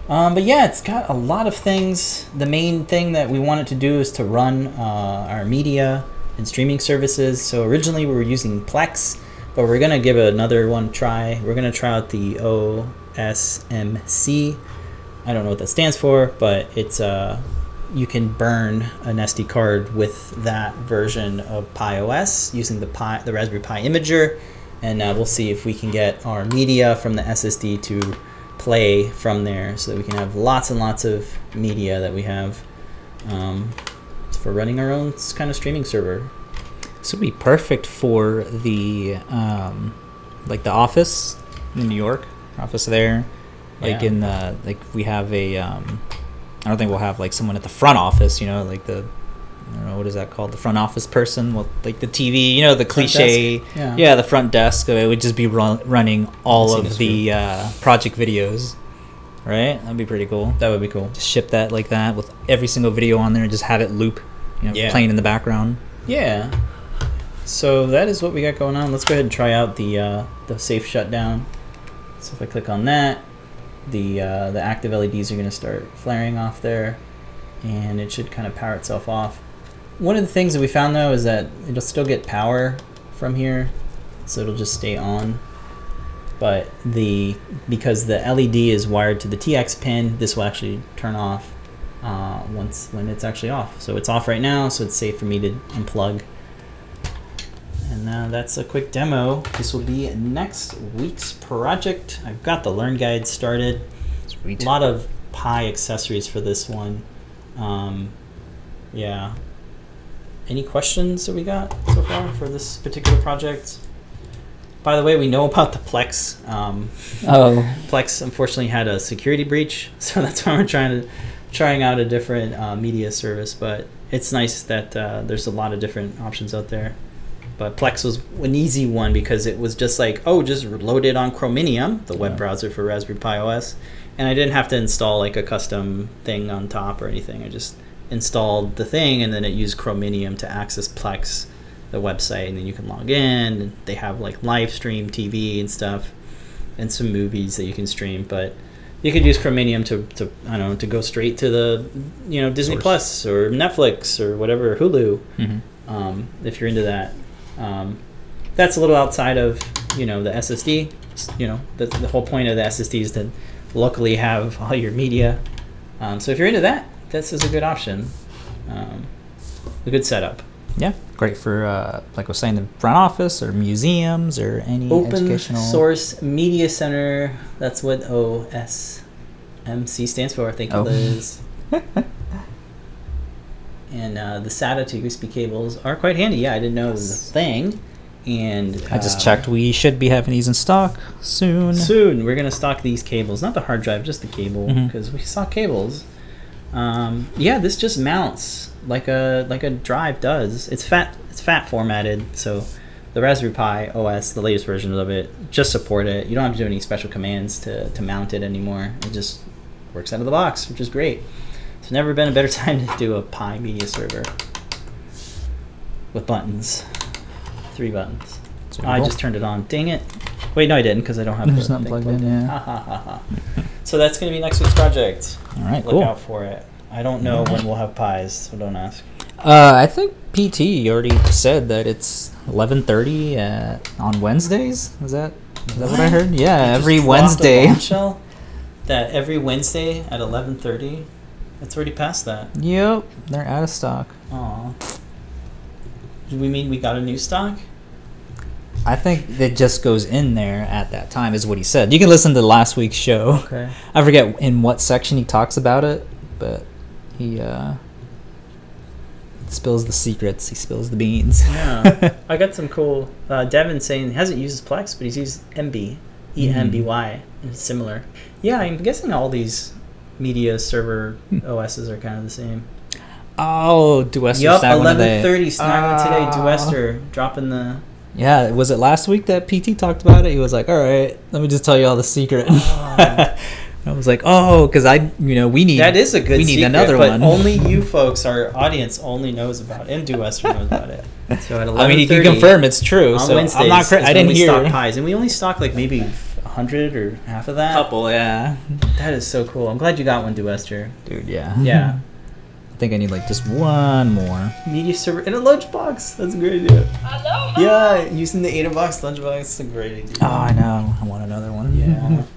Um, but yeah, it's got a lot of things. The main thing that we wanted to do is to run uh, our media and streaming services. So originally we were using Plex, but we're gonna give another one try. We're gonna try out the OSMC. I don't know what that stands for, but it's uh, you can burn an SD card with that version of Pi OS using the Pi, the Raspberry Pi Imager, and uh, we'll see if we can get our media from the SSD to play from there, so that we can have lots and lots of media that we have um, for running our own kind of streaming server. This would be perfect for the um, like the office in New York, office there. Like Yeah. in the like we have a um, I don't think we'll have like someone at the front office, you know, like the I don't know what is that called, the front office person with like the TV, you know, the cliche. Yeah. yeah, the front desk. It would just be run, running all of the uh, project videos, right? That'd be pretty cool. That would be cool. Just ship that like that with every single video on there and just have it loop, you know, Yeah. playing in the background. Yeah. So that is what we got going on. Let's go ahead and try out the uh, the safe shutdown. So if I click on that, the uh, the active LEDs are going to start flaring off there, and it should kind of power itself off. One of the things that we found though is that it'll still get power from here, so it'll just stay on. But the because the LED is wired to the TX pin, this will actually turn off uh, once when it's actually off. So it's off right now, so it's safe for me to unplug. And uh, that's a quick demo. This will be next week's project. I've got the learn guide started. Sweet. A lot of Pi accessories for this one. Um, yeah. Any questions that we got so far for this particular project? By the way, we know about the Plex. Um, Oh, Plex unfortunately had a security breach, so that's why we're trying to trying out a different uh, media service. But it's nice that uh, there's a lot of different options out there. But Plex was an easy one because it was just like, oh, just load it on Chromium, the web Yeah. browser for Raspberry Pi OS, and I didn't have to install like a custom thing on top or anything. I just installed the thing, and then it used Chromium to access Plex, the website, and then you can log in. And they have like live stream TV and stuff and some movies that you can stream, but you could use Chromium to, to I don't know to go straight to the you know Disney Source. Plus or Netflix or whatever Hulu hmm um, if you're into that. Um, that's a little outside of you know the SSD. You know the, the whole point of the SSD is to locally have all your media. Um, so if you're into that, this is a good option. Um, a good setup. yeah, great for uh, like I was saying, the front office or museums or any Open educational. Source Media Center. That's what OSMC stands for. Thank you, Oh. Liz. and uh, the SATA to USB cables are quite handy. Yeah, I didn't know it was a thing. And I just uh, checked. We should be having these in stock soon. Soon we're gonna stock these cables, not the hard drive, just the cable, because we stock cables. Um, yeah, this just mounts like a like a drive does. It's fat it's fat formatted, so the Raspberry Pi OS, the latest versions of it, just support it. You don't have to do any special commands to, to mount it anymore. It just works out of the box, which is great. It's never been a better time to do a Pi media server with buttons, three buttons. So I just turned it on. Dang it. Wait, no, I didn't because I don't have It's not thing plugged in, yeah. Ha, ha, ha, ha. so that's going to be next week's project. All right, Look cool. out for it. I don't know when we'll have pies, so don't ask. Uh, I think PT already said that it's 11:30 uh, on Wednesdays. Is that is that what I heard? Yeah, They every Wednesday. that every Wednesday at 11:30. It's already past that. yep, they're out of stock. Aw. Do we mean we got a new stock? I think it just goes in there at that time, is what he said. You can listen to last week's show. Okay. I forget in what section he talks about it, but he uh, spills the secrets. He spills the beans. Yeah. I got some cool. Uh, Devin saying he hasn't used Plex, but he's used Emby, E M B Y, and it's similar. Yeah, I'm guessing all these media server OSs are kind of the same. oh, Duester. Yup, that one of the- 11:30 Snaggle today. Ah. Duester dropping the. Yeah, was it last week that PT talked about it? He was like, "All right, let me just tell you all the secret." Oh. I was like, "Oh, because I, you know, we need That is a good. We need secret, another but one. Only you folks, our audience, only knows about, it, and Duester knows about it. So at 11:30, I mean, he can confirm it's true. on So Wednesdays I'm not. Cra- is I didn't we hear stock pies, and we only stock like maybe hundred or half of that. couple. Yeah, That is so cool. I'm glad you got one, Duester. Dude, yeah. Yeah. I think I need like just one more. Media server in a lunchbox. That's a great idea. Yeah, using the AdaBox lunchbox is a great idea. Oh, I know. I want another one. Yeah.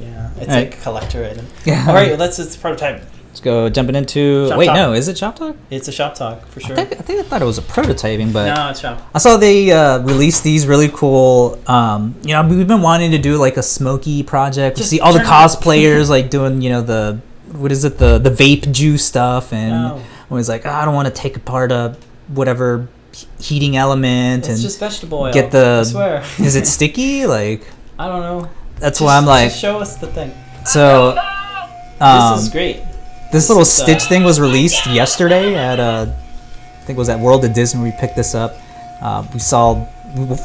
Yeah. It's Alright. like a collector item. yeah. All right, well, that's its prototype. Let's go jumping into. Shop wait, talk. no, is it Shop Talk? It's a shop talk for sure. I think I think I thought it was a prototyping, but no, it's shop. I saw they uh, released these really cool. Um, you know, we've been wanting to do like a smoky project. Just see all the cosplayers like doing, you know, the what is it, the the vape juice stuff, and No, I was like, "Oh, I don't want to take apart a whatever heating element it's and just vegetable oil. get the- I swear. is it sticky? Like I don't know. that's Just- why I'm like, show us the thing. so. Um, this is great. This little is, uh, Stitch thing was released yesterday at uh, I think it was at World of Disney. We picked this up. Uh, we saw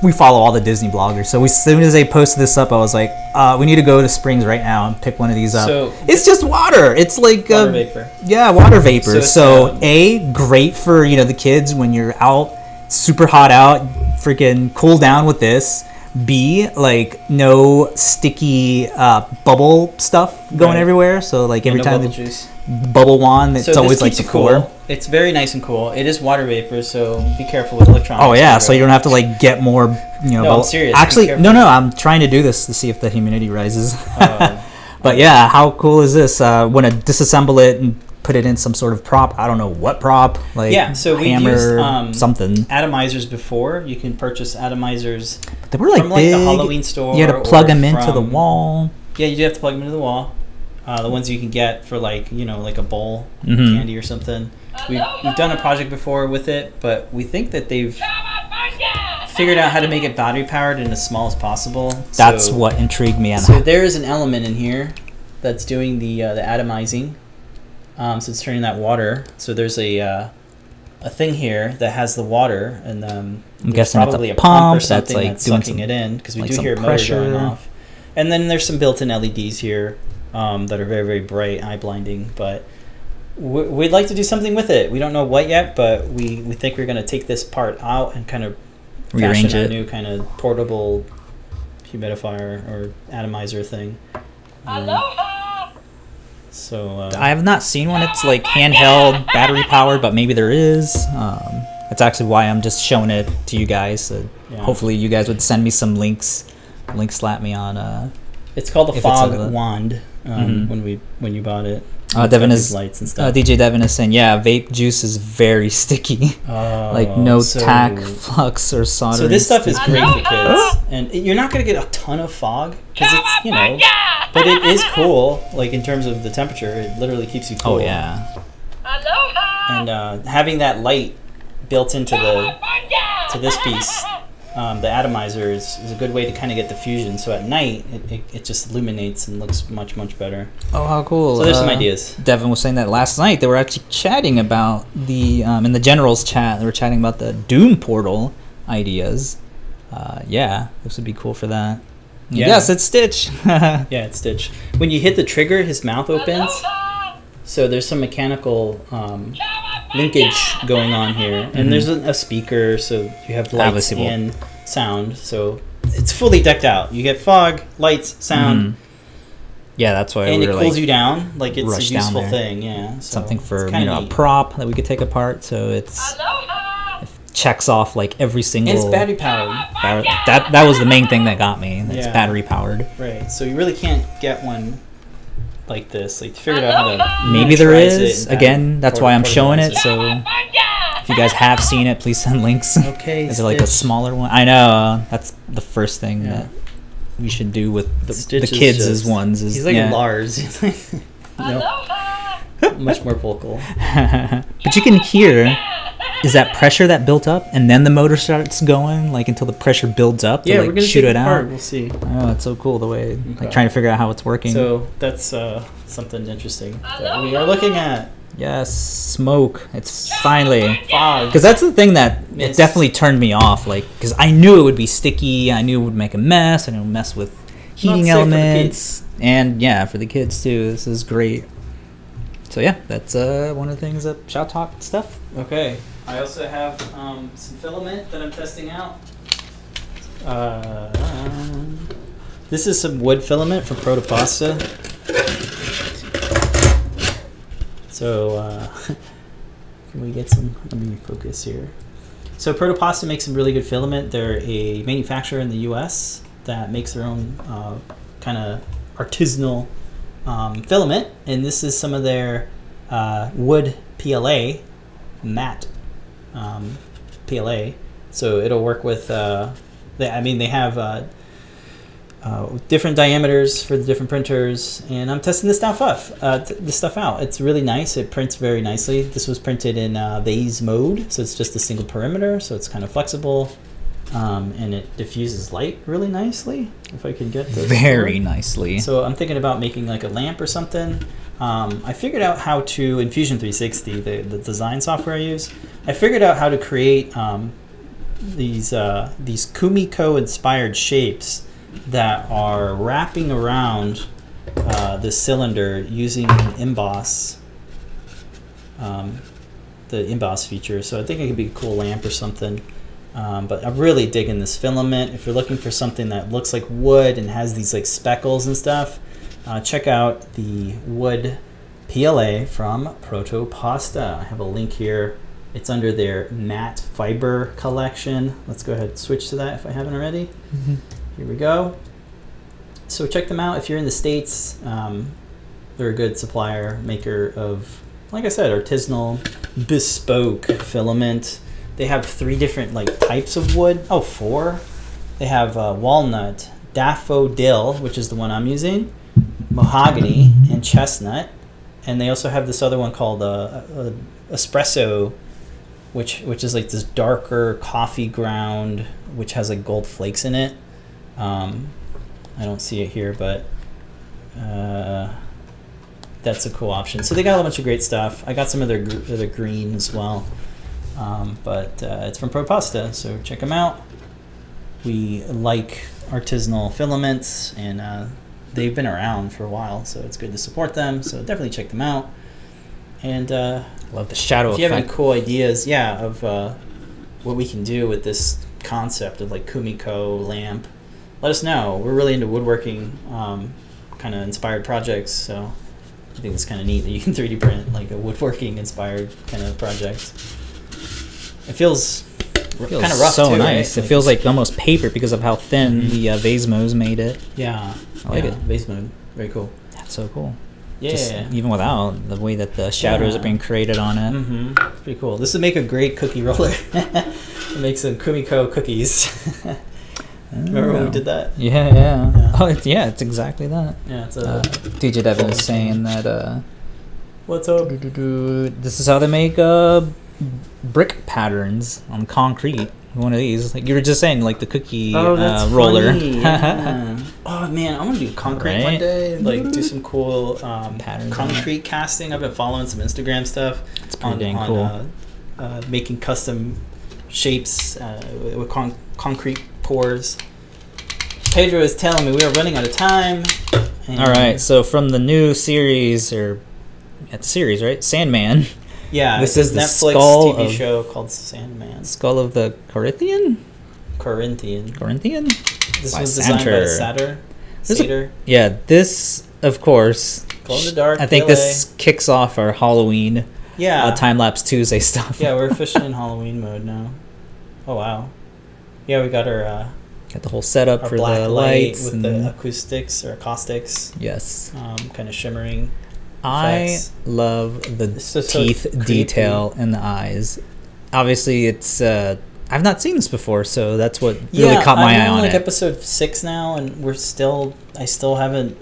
we, follow all the Disney bloggers, so we, as soon as they posted this up, I was like, uh, we need to go to Springs right now and pick one of these up. So it's just water. It's like water uh, vapor. yeah, water vapor. So So, um, a great for you know the kids when you're out, super hot out, freaking cool down with this. B like no sticky uh, bubble stuff going Right. everywhere. So like every No time the juice. Bubble wand, it's So always like the cool. It's very nice and cool. It is water vapor, so be careful with electronics. Oh yeah, so you don't have to like get more, you know. No, I'm serious, Actually, no, no, I'm trying to do this to see if the humidity rises. Oh. but yeah, how cool is this? Uh, want to disassemble it and put it in some sort of prop? I don't know what prop, like Yeah, so we hammer, used, um, something. atomizers before. You can purchase atomizers But they were like from like the Halloween store. you had to plug them into the wall. Yeah, you do have to plug them into the wall. Uh, the ones you can get for like you know like a bowl Mhm. candy or something. We've, we've done a project before with it, but we think that they've figured out how to make it battery powered and as small as possible. That's So- what intrigued me. So there is an element in here that's doing the uh, the atomizing. Um, so it's turning that water. So there's a uh, a thing here that has the water, and um, I'm guessing it's a probably pump or that's, something like, that's sucking some- it in because we like do hear a motor going off. And then there's some built-in LEDs here um, that are very very bright, eye blinding, but. We'd like to do something with it. We don't know what yet, but we, we think we're going to take this part out and kind of rearrange fashion a new kind of portable humidifier or atomizer thing. Um, so uh, I have not seen one. It's like handheld, battery powered, but maybe there is. Um, that's actually why I'm just showing it to you guys. So yeah. Hopefully, you guys would send me some links. Link slap me on. Uh, it's called the if it's fog a- wand um, Mhm. when we when you bought it. Uh, Devin is- lights and uh, stuff. DJ Devin is saying, yeah, vape juice is very sticky. Oh, like no so- tack, flux, or soldering. So this stuff is great for kids, and you're not gonna get a ton of fog because it's you know, but it is cool. Like in terms of the temperature, it literally keeps you cool. Oh yeah. Aloha. and uh, having that light built into the to this piece, um, the atomizer is, is a good way to kind of get the fusion. So at night, it, it, it just illuminates and looks much much better. Oh, how cool. So there's some Uh, ideas. Devin was saying that last night they were actually chatting about the um, in the generals chat. They were chatting about the Doom portal ideas. Uh, yeah, this would be cool for that. Yeah. Yes, it's Stitch. Yeah, it's Stitch. When you hit the trigger, his mouth opens. So there's some mechanical um, linkage going on here, and Mhm. there's a, a speaker, so you have lights Obviously, and sound. So it's fully decked out. You get fog, lights, sound, Mhm. Yeah, that's why and we it were cools like you down. Like it's a useful thing. Yeah, so something for you kinda know a prop that we could take apart. So it's it checks off like every single. And it's battery powered, bar- that that was the main thing that got me. It's Yeah. battery powered. right? So you really can't get one like this. Like figure out how to Maybe there is. miniaturize it is. and have Again, that's why I'm showing it. portabilize So if you guys have seen it, please send links. Okay, Is there like a smaller one? I know. uh, That's the first thing Yeah. that we should do with the, Stitch the is kids' just- ones. Is He's like yeah. Lars. He's like, no, much more vocal. but you can hear is that pressure that built up, and then the motor starts going, like until the pressure builds up to Yeah, like we're gonna shoot take it apart. out. We'll see. Oh, it's so cool the way Okay. like trying to figure out how it's working. So that's uh, something interesting that we are looking at. yes, smoke. It's finally Fog. because that's the thing that it definitely turned me off. Like because I knew it would be sticky. I knew it would make a mess. and it would mess with heating safe for the elements. And yeah, for the kids too. This is great. So yeah, that's uh, one of the things that Shop Talk stuff. Okay. I also have um, some filament that I'm testing out. Uh, this is some wood filament from Protopasta. So uh, can we get some? Let me focus here. So Protopasta makes some really good filament. They're a manufacturer in the U.S. that makes their own uh, kind of artisanal um, filament, and this is some of their uh, wood PLA matte um, PLA. So it'll work with. Uh, they, I mean, they have uh, uh, different diameters for the different printers, and I'm testing this stuff off. Uh, this stuff out. It's really nice. It prints very nicely. This was printed in uh, vase mode, so it's just a single perimeter, so it's kind of flexible, um, and it diffuses light really nicely. If I can get this Very nicely. So I'm thinking about making like a lamp or something. Um, I figured out how to in Fusion 360, the, the design software I use. I figured out how to create um, these uh, these Kumiko inspired shapes that are wrapping around uh, the cylinder using an emboss, um, the emboss feature. So I think it could be a cool lamp or something. Um, but I'm really digging this filament. If you're looking for something that looks like wood and has these like speckles and stuff, uh, check out the wood PLA from Protopasta. I have a link here. It's under their matte fiber collection. Let's go ahead and switch to that if I haven't already. Here we go. So check them out if you're in the States. Um, they're a good supplier, maker of, like I said, artisanal, bespoke filament. They have three different like types of wood. Oh, four. They have uh, walnut, daffodil, which is the one I'm using, mahogany, and chestnut. And they also have this other one called uh, uh, espresso, which which is like this darker coffee ground, which has like gold flakes in it. Um, I don't see it here, but uh, that's a cool option. So they got a bunch of great stuff. I got some of their gr- their green as well, um, but uh, it's from Protopasta, so check them out. We like artisanal filaments, and uh, they've been around for a while, so it's good to support them. So definitely check them out. And uh, Love the shadow if you have any cool ideas, yeah, of uh, what we can do with this concept of like Kumiko lamp, let us know. We're really into woodworking, um, kind of inspired projects. So I think it's kind of neat that you can 3D print like a woodworking inspired kind of project. It feels, Feels kind of rough so too, nice. right? It feels like almost paper because of how thin Mhm. the uh, vase mode made it. yeah, I like yeah, it. Vase mode, very cool. That's so cool. Yeah, Just even without the way that the shadows Yeah. are being created on it. Mm-hmm. Pretty cool. This would make a great cookie roller. make some Kumiko cookies. Remember when we did that? Yeah, yeah. Yeah. Oh, it's, yeah, it's exactly that. Yeah, it's a. Uh, DJ Devin is saying that uh, What's up? this is how they make uh, brick patterns on concrete. One of these, like you were just saying, like the cookie uh, roller. funny, yeah. oh man, I want to do concrete one day. Like do some cool um, Patterns concrete casting. I've been following some Instagram stuff. It's pretty on, dang on, cool. Uh, uh, making custom shapes uh, with with con- concrete pours. Pedro is telling me we are running out of time. All right, so from the new series, or at the series, right? Sandman, Yeah, This is the Netflix skull TV of- show called Sandman. Skull of the Corinthian. Corinthian. Corinthian. This By was designed by Sander. Satyr. Yeah, this, of course. Glow in the dark. I think PLA. this kicks off our Halloween Yeah. uh, time lapse Tuesday stuff. yeah, we're officially in Halloween mode now. Oh wow. Yeah, we got our uh, Got the whole setup for black the light lights with and the acoustics or acoustics, yes. um, kind of shimmering. I love the just so teeth creepy. detail in the eyes. Obviously, it's uh, I've not seen this before, so that's what really yeah, caught my I'm eye on like it. episode six now, and we're still. I still haven't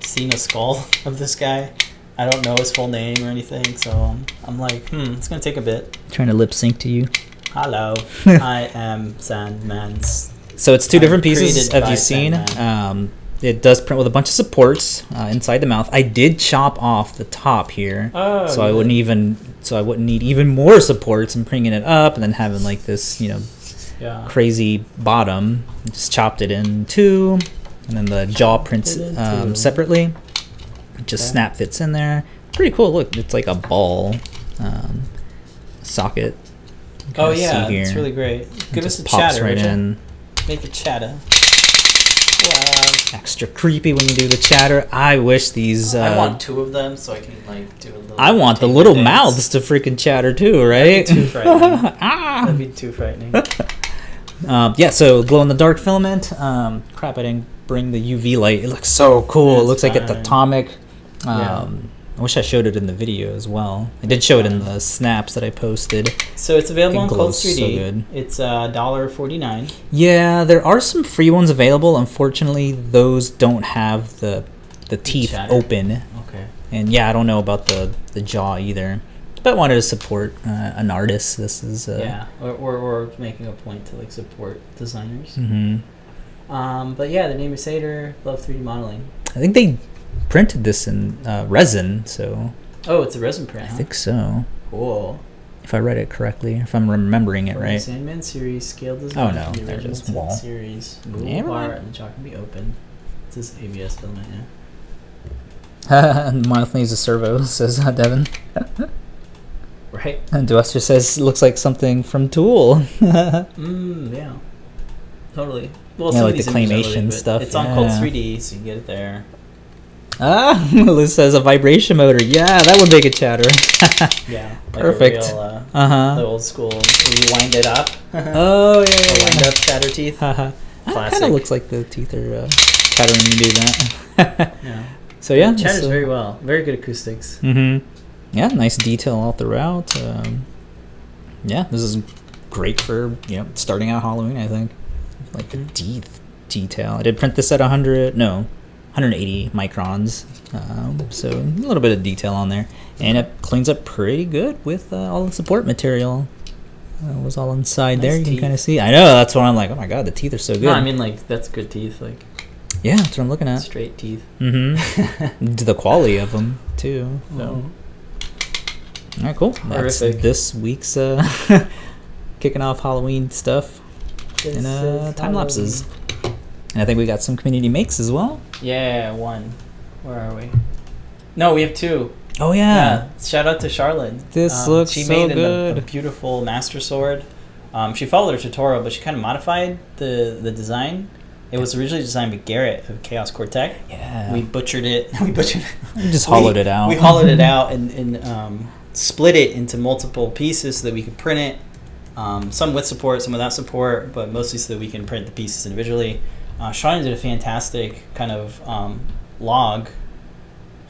seen a skull of this guy. I don't know his full name or anything, so um, I'm like, hmm, it's gonna take a bit. Trying to lip sync to you. Hello, I am Sandman's. So it's two I'm different pieces. Have you seen? Um, it does print with a bunch of supports uh, inside the mouth. I did chop off the top here, Oh, so I wouldn't even so I wouldn't need even more supports and bringing it up and then having like this you know Yeah. crazy bottom. Just chopped it in two, and then the jaw prints um, separately. Just Okay. snap fits in there. Pretty cool. Look, it's like a ball um, socket. Oh yeah, it's really great. Give us a pops chatter, right in. Make a chatter. Extra creepy when you do the chatter. I wish these. Uh, I want two of them so I can like do a little. I want the little dance. mouths to freaking chatter too, right? That'd be too frightening. ah! That'd be too frightening. Um, yeah, so glow in the dark filament. Um, crap, I didn't bring the UV light. It looks so cool. it It's looks like it's fine. atomic. Yeah. I wish I showed it in the video as well. I did show it in the snaps that I posted. So it's available It on so 3D. good. It's uh, dollar forty nine. Yeah, there are some free ones available. Unfortunately, those don't have the the teeth chatter. open. Okay. And yeah, I don't know about the the jaw either. But I wanted to support uh, an artist. This is uh, yeah, or, or or making a point to like support designers. hmm Um, but yeah, the name is Seder. Love three D modeling. I think they printed this in uh, resin, so Oh, it's a resin I print. Huh? think so. Cool. If I read it correctly, if I'm remembering it right. Sandman series, scale design. Oh, no, the there it original is. Wall. Series. Bar and the jaw can be open. It says ABS filament. Yeah. Month needs a servo, says uh, Devin. Right. And Duester says looks like something from Tool. Mm, yeah. Totally. Well, Yeah, some like of these the claymation stuff, It's on Cults 3D, so you can get it there. Ah, Liz says a vibration motor. Yeah, that would make it chatter. Yeah. Like Perfect. Real, uh, uh huh. the old school. You wind it up. Oh yeah, yeah, wind up chatter teeth. Haha. It kind Classic. of looks like the teeth are uh, chattering when you do that. Yeah. so yeah, It chatters very well. Very good acoustics. Mm-hmm. Yeah, nice detail all throughout. Um, yeah, this is great for you know starting out Halloween. I think like the Mhm. teeth detail. I did print this at 100, no, 180 microns. Um, so a little bit of detail on there, and it cleans up pretty good with uh, all the support material. Uh, was all inside there. Nice You can kind of see. I know that's what I'm like. Oh my god, the teeth are so good. No, I mean like that's good teeth, like yeah, that's what I'm looking at. straight teeth. Mm-hmm. the quality of them too. So. Mhm. All right, cool. That's Horrific. this week's uh, kicking off Halloween stuff and This uh, time lapses. And I think we got some community makes as well. Yeah, one. Where are we? No, we have two. Oh yeah, Shout out to Charlotte. This Um, looks she so made an- a- a, good. beautiful master sword. Um, she followed her tutorial, but she kind of modified the the design. It was originally designed by Garrett of Chaos Core Tech. yeah. We butchered it. We butchered. We just hollowed we- it out. We hollowed it out and, and um, split it into multiple pieces so that we could print it. Um, some with support, some without support, but mostly so that we can print the pieces individually. Uh, did a fantastic kind of um, log.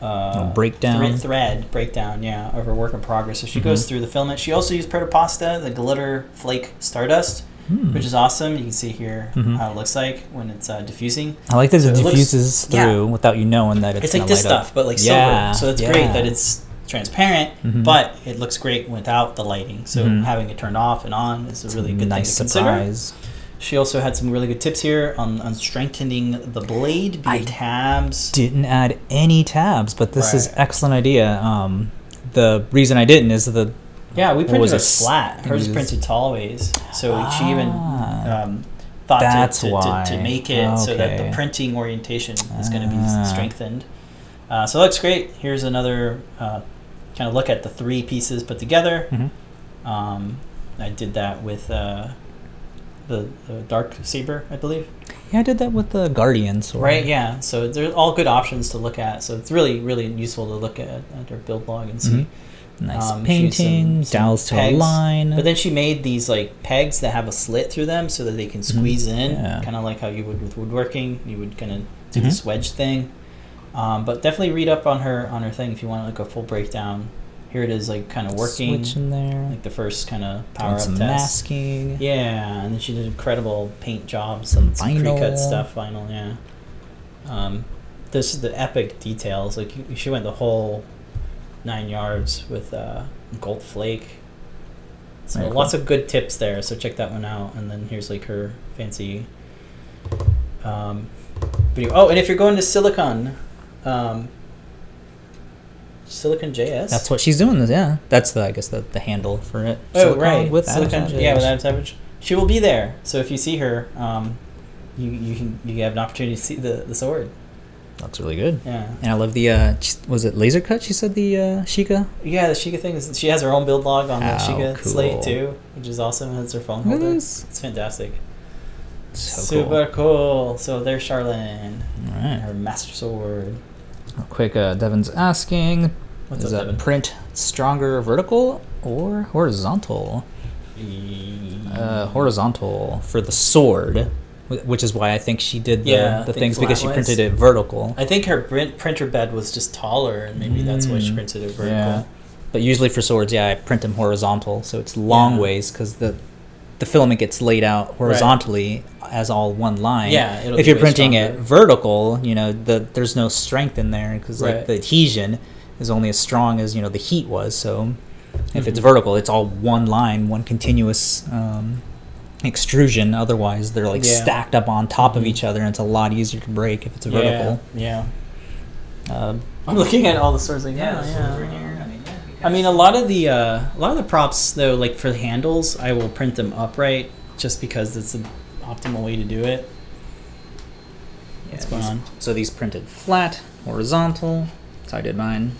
Uh, breakdown. thre- thread breakdown, yeah, of her work in progress. So she goes Mhm. through the filament. She also used Protopasta, the glitter flake stardust, Hmm. which is awesome. You can see here Mhm. how it looks like when it's uh, diffusing. I like that so it it looks- diffuses yeah. through without you knowing that it's, It's, like this light up. stuff, but like Yeah, silver. So it's great that it's transparent, Mhm. but it looks great without the lighting. So Mhm. having it turned off and on is a really good nice thing to consider. She also had some really good tips here on, on strengthening the blade, I tabs. Didn't add any tabs, but this is excellent idea. Um, the reason I didn't is the Yeah, we printed it? flat. Hers was- is printed tall ways. So she even Ah. um, thought to- That's to, to, to, why. make it so that the printing orientation is going to be Ah. strengthened. Uh, so it looks great. Here's another uh, kind of look at the three pieces put together. Mhm. Um, I did that with uh, the, the Dark Saber, I believe. yeah, I did that with the Guardians. Right, yeah. So they're all good options to look at. So it's really, really useful to look at, at her build log and see. Mhm. Nice Um, painting, dowels to pegs, a line. But then she made these like pegs that have a slit through them so that they can squeeze in, Mm-hmm. Yeah. kind of like how you would with woodworking. You would kind of do Mhm. this wedge thing. Um, but definitely read up on her on her thing if you want like a full breakdown. Here it is, like kind of working, Switch in there. like the first kind of Doing power up some test. masking. Yeah, and then she did incredible paint jobs, Some some, pre-cut stuff, vinyl. Yeah. Um, this is the epic details. Like she went the whole nine yards with uh, gold flake. So Very cool. lots of good tips there. So check that one out. And then here's like her fancy um, video. Oh, and if you're going to Silicon, um, Silicon JS. That's what she's doing. Yeah, that's the I guess the, the handle for it. Oh, Silicon right. With Silicon, yeah, with Savage. Adam Savage. She will be there. So if you see her, um, you you can you have an opportunity to see the, the sword. Looks really good. Yeah. And I love the uh, was it laser cut? She said the uh, Sheikah. Yeah, the Sheikah thing is she has her own build log on the How Sheikah cool. slate too, which is awesome. Has her phone holder. this. It's fantastic. So Super cool. So there's Charlene. All right. her master sword. Real quick, uh, Devin's asking, What's is up, that Devin? print stronger vertical or horizontal? Uh, horizontal for the sword, which is why I think she did the, Yeah, I the think things because she flat-wise. printed it vertical. I think her print, printer bed was just taller, and maybe that's why she Mm, printed it vertical. Yeah. But usually for swords, yeah, I print them horizontal, so it's long Yeah. ways because the the filament gets laid out horizontally as all one line. Yeah, it'll if you're printing it vertical, you know, the there's no strength in there because like the adhesion is only as strong as you know the heat was. So if it's Mhm. vertical, it's all one line, one continuous um, extrusion. Otherwise, they're like Yeah. stacked up on top of Mhm. each other, and it's a lot easier to break if it's Yeah, vertical. Yeah. Um, I'm looking at all the swords like, yeah, yeah. I mean, a lot of the uh, a lot of the props though, like for the handles, I will print them upright just because it's the optimal way to do it. What's going these- on? So these printed flat, horizontal. So I did mine.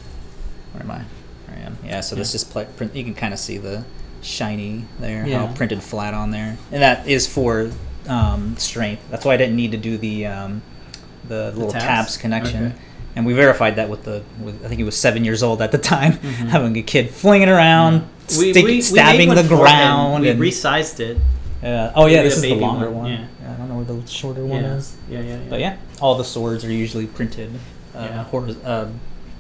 Where am I? There I am. Yeah. So this Yeah. just pla print. You can kind of see the shiny there. Yeah. How printed flat on there, and that is for um, strength. That's why I didn't need to do the um, the little tabs? tabs, connection. Okay. And we verified that with the with I think he was seven years old at the time, Mhm. having a kid flinging around, We- stick- we- we stabbing made the one for ground. We and, resized it. uh, oh yeah, this is the longer one, one. yeah. I don't know where the shorter one is. Yeah, yeah, yeah. But yeah, all the swords are usually printed. Uh, Yeah. horiz- uh,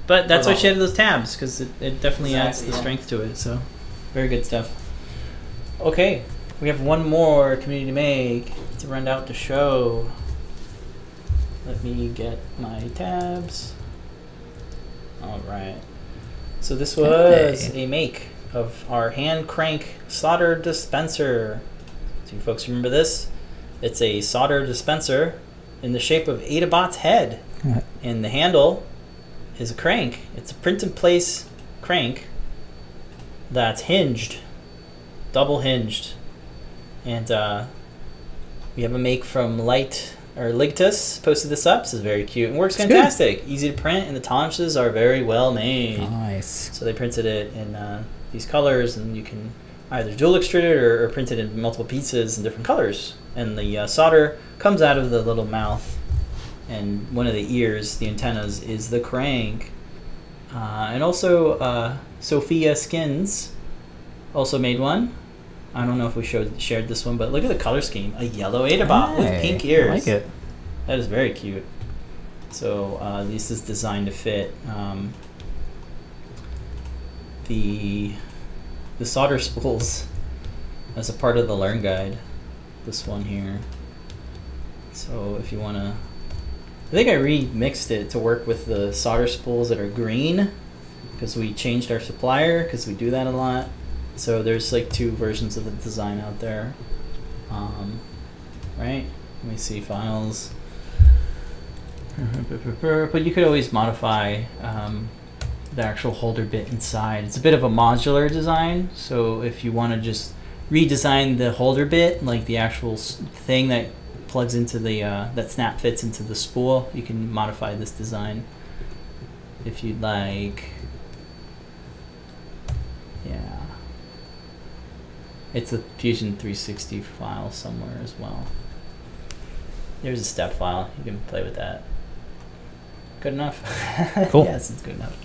But that's why she Horizontal. had those tabs because it, it definitely adds the yeah. strength to it. So, very good stuff. Okay, we have one more community to make to run out the show. Let me get my tabs. All right. So this was Hey. a make of our hand crank solder dispenser. Do you folks remember this? It's a solder dispenser in the shape of Adabot's head and the handle is a crank. It's a print in place crank that's hinged, double hinged, and uh, we have a make from Light or Ligtus posted this up. This is very cute and works It's good. fantastic. Easy to print, and the tolerances are very well made. nice. So they printed it in uh, these colors, and you can either dual extrude it or, or print it in multiple pieces in different colors. And the uh, solder comes out of the little mouth, and one of the ears, the antennas, is the crank. Uh, and also, uh, Sophia Skins also made one. I don't know if we showed shared this one, but look at the color scheme: a yellow Adabot with pink ears. I like it. That is very cute. So uh, this is designed to fit um, the the solder spools as a part of the learn guide. This one here. So if you want to, I think I remixed it to work with the solder spools that are green because we changed our supplier because we do that a lot. So there's like two versions of the design out there. Um, right? Let me see files. But you could always modify um, the actual holder bit inside. It's a bit of a modular design, so if you want to just redesign the holder bit, like the actual thing that plugs into the uh, that snap fits into the spool, you can modify this design if you'd like. Yeah. It's a Fusion 360 file somewhere as well. There's a step file. You can play with that. Good enough. Cool. yes, it's good enough.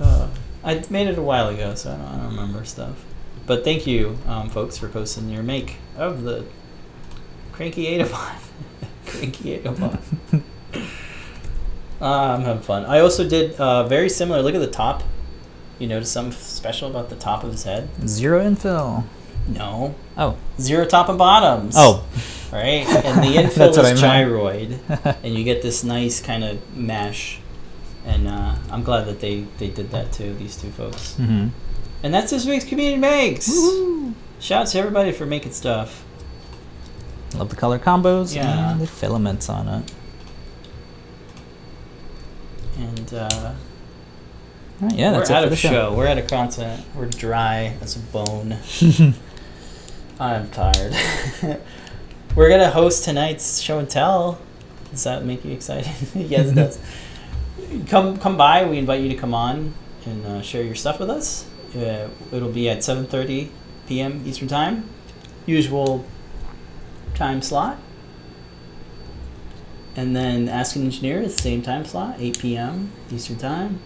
Uh, I made it a while ago, so I don't, I don't remember stuff. But thank you, um, folks, for posting your make of the Cranky Adabot. Cranky Adabot. uh, I'm having fun. I also did uh, very similar. Look at the top. You notice something special about the top of his head? Zero infill. No. Oh. Zero top and bottoms. Oh. Right? And the infill That's is gyroid. and you get this nice kind of mesh. And uh, I'm glad that they, they did that too, these two folks. Mm-hmm. And that's this week's Community Makes. Shout out to everybody for making stuff. Love the color combos Yeah. and the filaments on it. And uh, right, yeah, that's we're it out of the show. show. We're out of content. We're dry as a bone. I'm tired. We're gonna host tonight's show and tell. Does that make you excited? yes, it does. Come, come by. We invite you to come on and uh, share your stuff with us. Uh, it'll be at 7:30 p.m. Eastern Time, usual time slot. And then Ask an Engineer is the same time slot, 8 p.m. Eastern Time.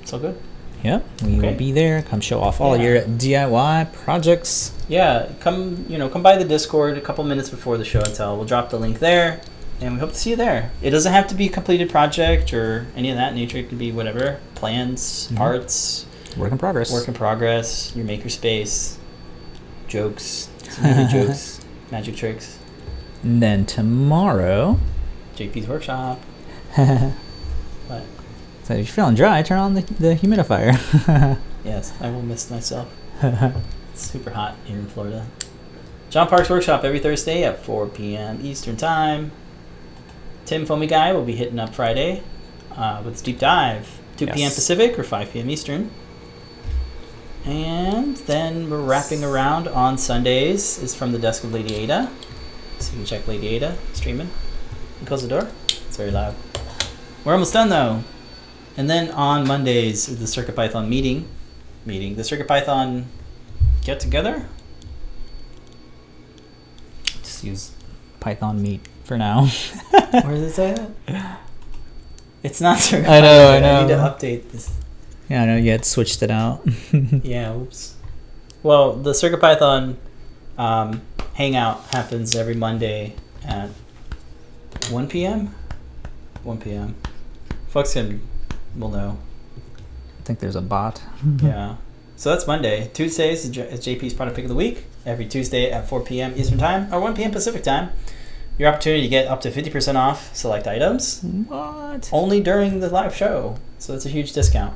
It's all good. Yep, we Okay. will be there. Come show off all Yeah. your DIY projects. Yeah, come you know come by the Discord a couple minutes before the show and tell. We'll drop the link there, and we hope to see you there. It doesn't have to be a completed project or any of that nature. It could be whatever plans, Mhm. parts, Work in progress. work in progress, your makerspace, jokes, jokes, magic tricks, And then tomorrow, JP's workshop. so if you're feeling dry, turn on the, the humidifier. yes, I will miss myself. It's super hot here in Florida. John Park's workshop every Thursday at 4 p.m. Eastern Time. Tim Foamy Guy will be hitting up Friday uh, with his deep dive, 2 p.m. Pacific or 5 p.m. Eastern. And then we're wrapping around on Sundays is from the desk of Lady Ada. So you can check Lady Ada streaming. And close the door. It's very loud. We're almost done though. And then on Mondays is the Circuit Python meeting. Meeting. The Circuit Python get together. Just use Python meet for now. Where does it say that? It's not Circuit I know, Python. I know. I need to update this. yeah, I know you had switched it out. Yeah, oops. Well, the Circuit Python um, hangout happens every Monday at 1 p.m. 1 p.m. Folks can will know. I think there's a bot. Yeah. So that's Monday. Tuesdays is JP's product pick of the week. Every Tuesday at 4 p.m. Eastern Time or 1 p.m. Pacific Time. Your opportunity to get up to 50% off select items What? only during the live show. So it's a huge discount.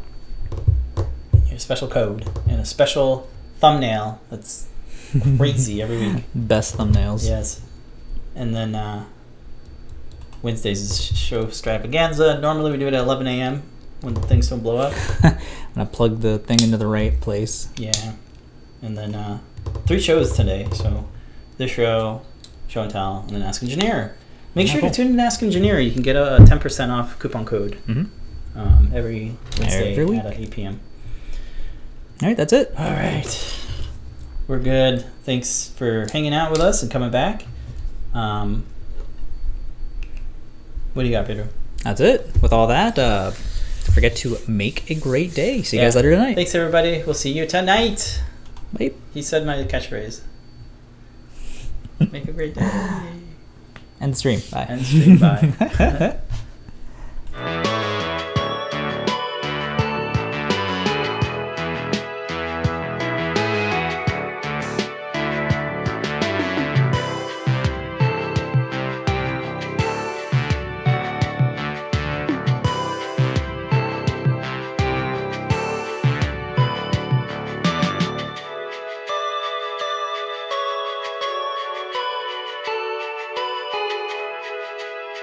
A special code and a special thumbnail that's crazy every week. Best thumbnails. Yes. And then uh, Wednesdays is show extravaganza. Normally we do it at 11 a.m. when things don't blow up. I'm gonna plug the thing into the right place. Yeah. And then uh, three shows today. So this show, show and tell, and then Ask Engineer. Make Oh, sure cool. to tune in to Ask Engineer. You can get a 10% off coupon code Mm-hmm. um, every Wednesday Every week. at 8 p.m. All right, that's it. All right. We're good. Thanks for hanging out with us and coming back. Um, what do you got, Pedro? That's it. With all that, uh, don't forget to make a great day. See you Yeah. guys later tonight. Thanks, everybody. We'll see you tonight. Bye. He said my catchphrase. Make a great day. End stream. Bye. End stream. Bye.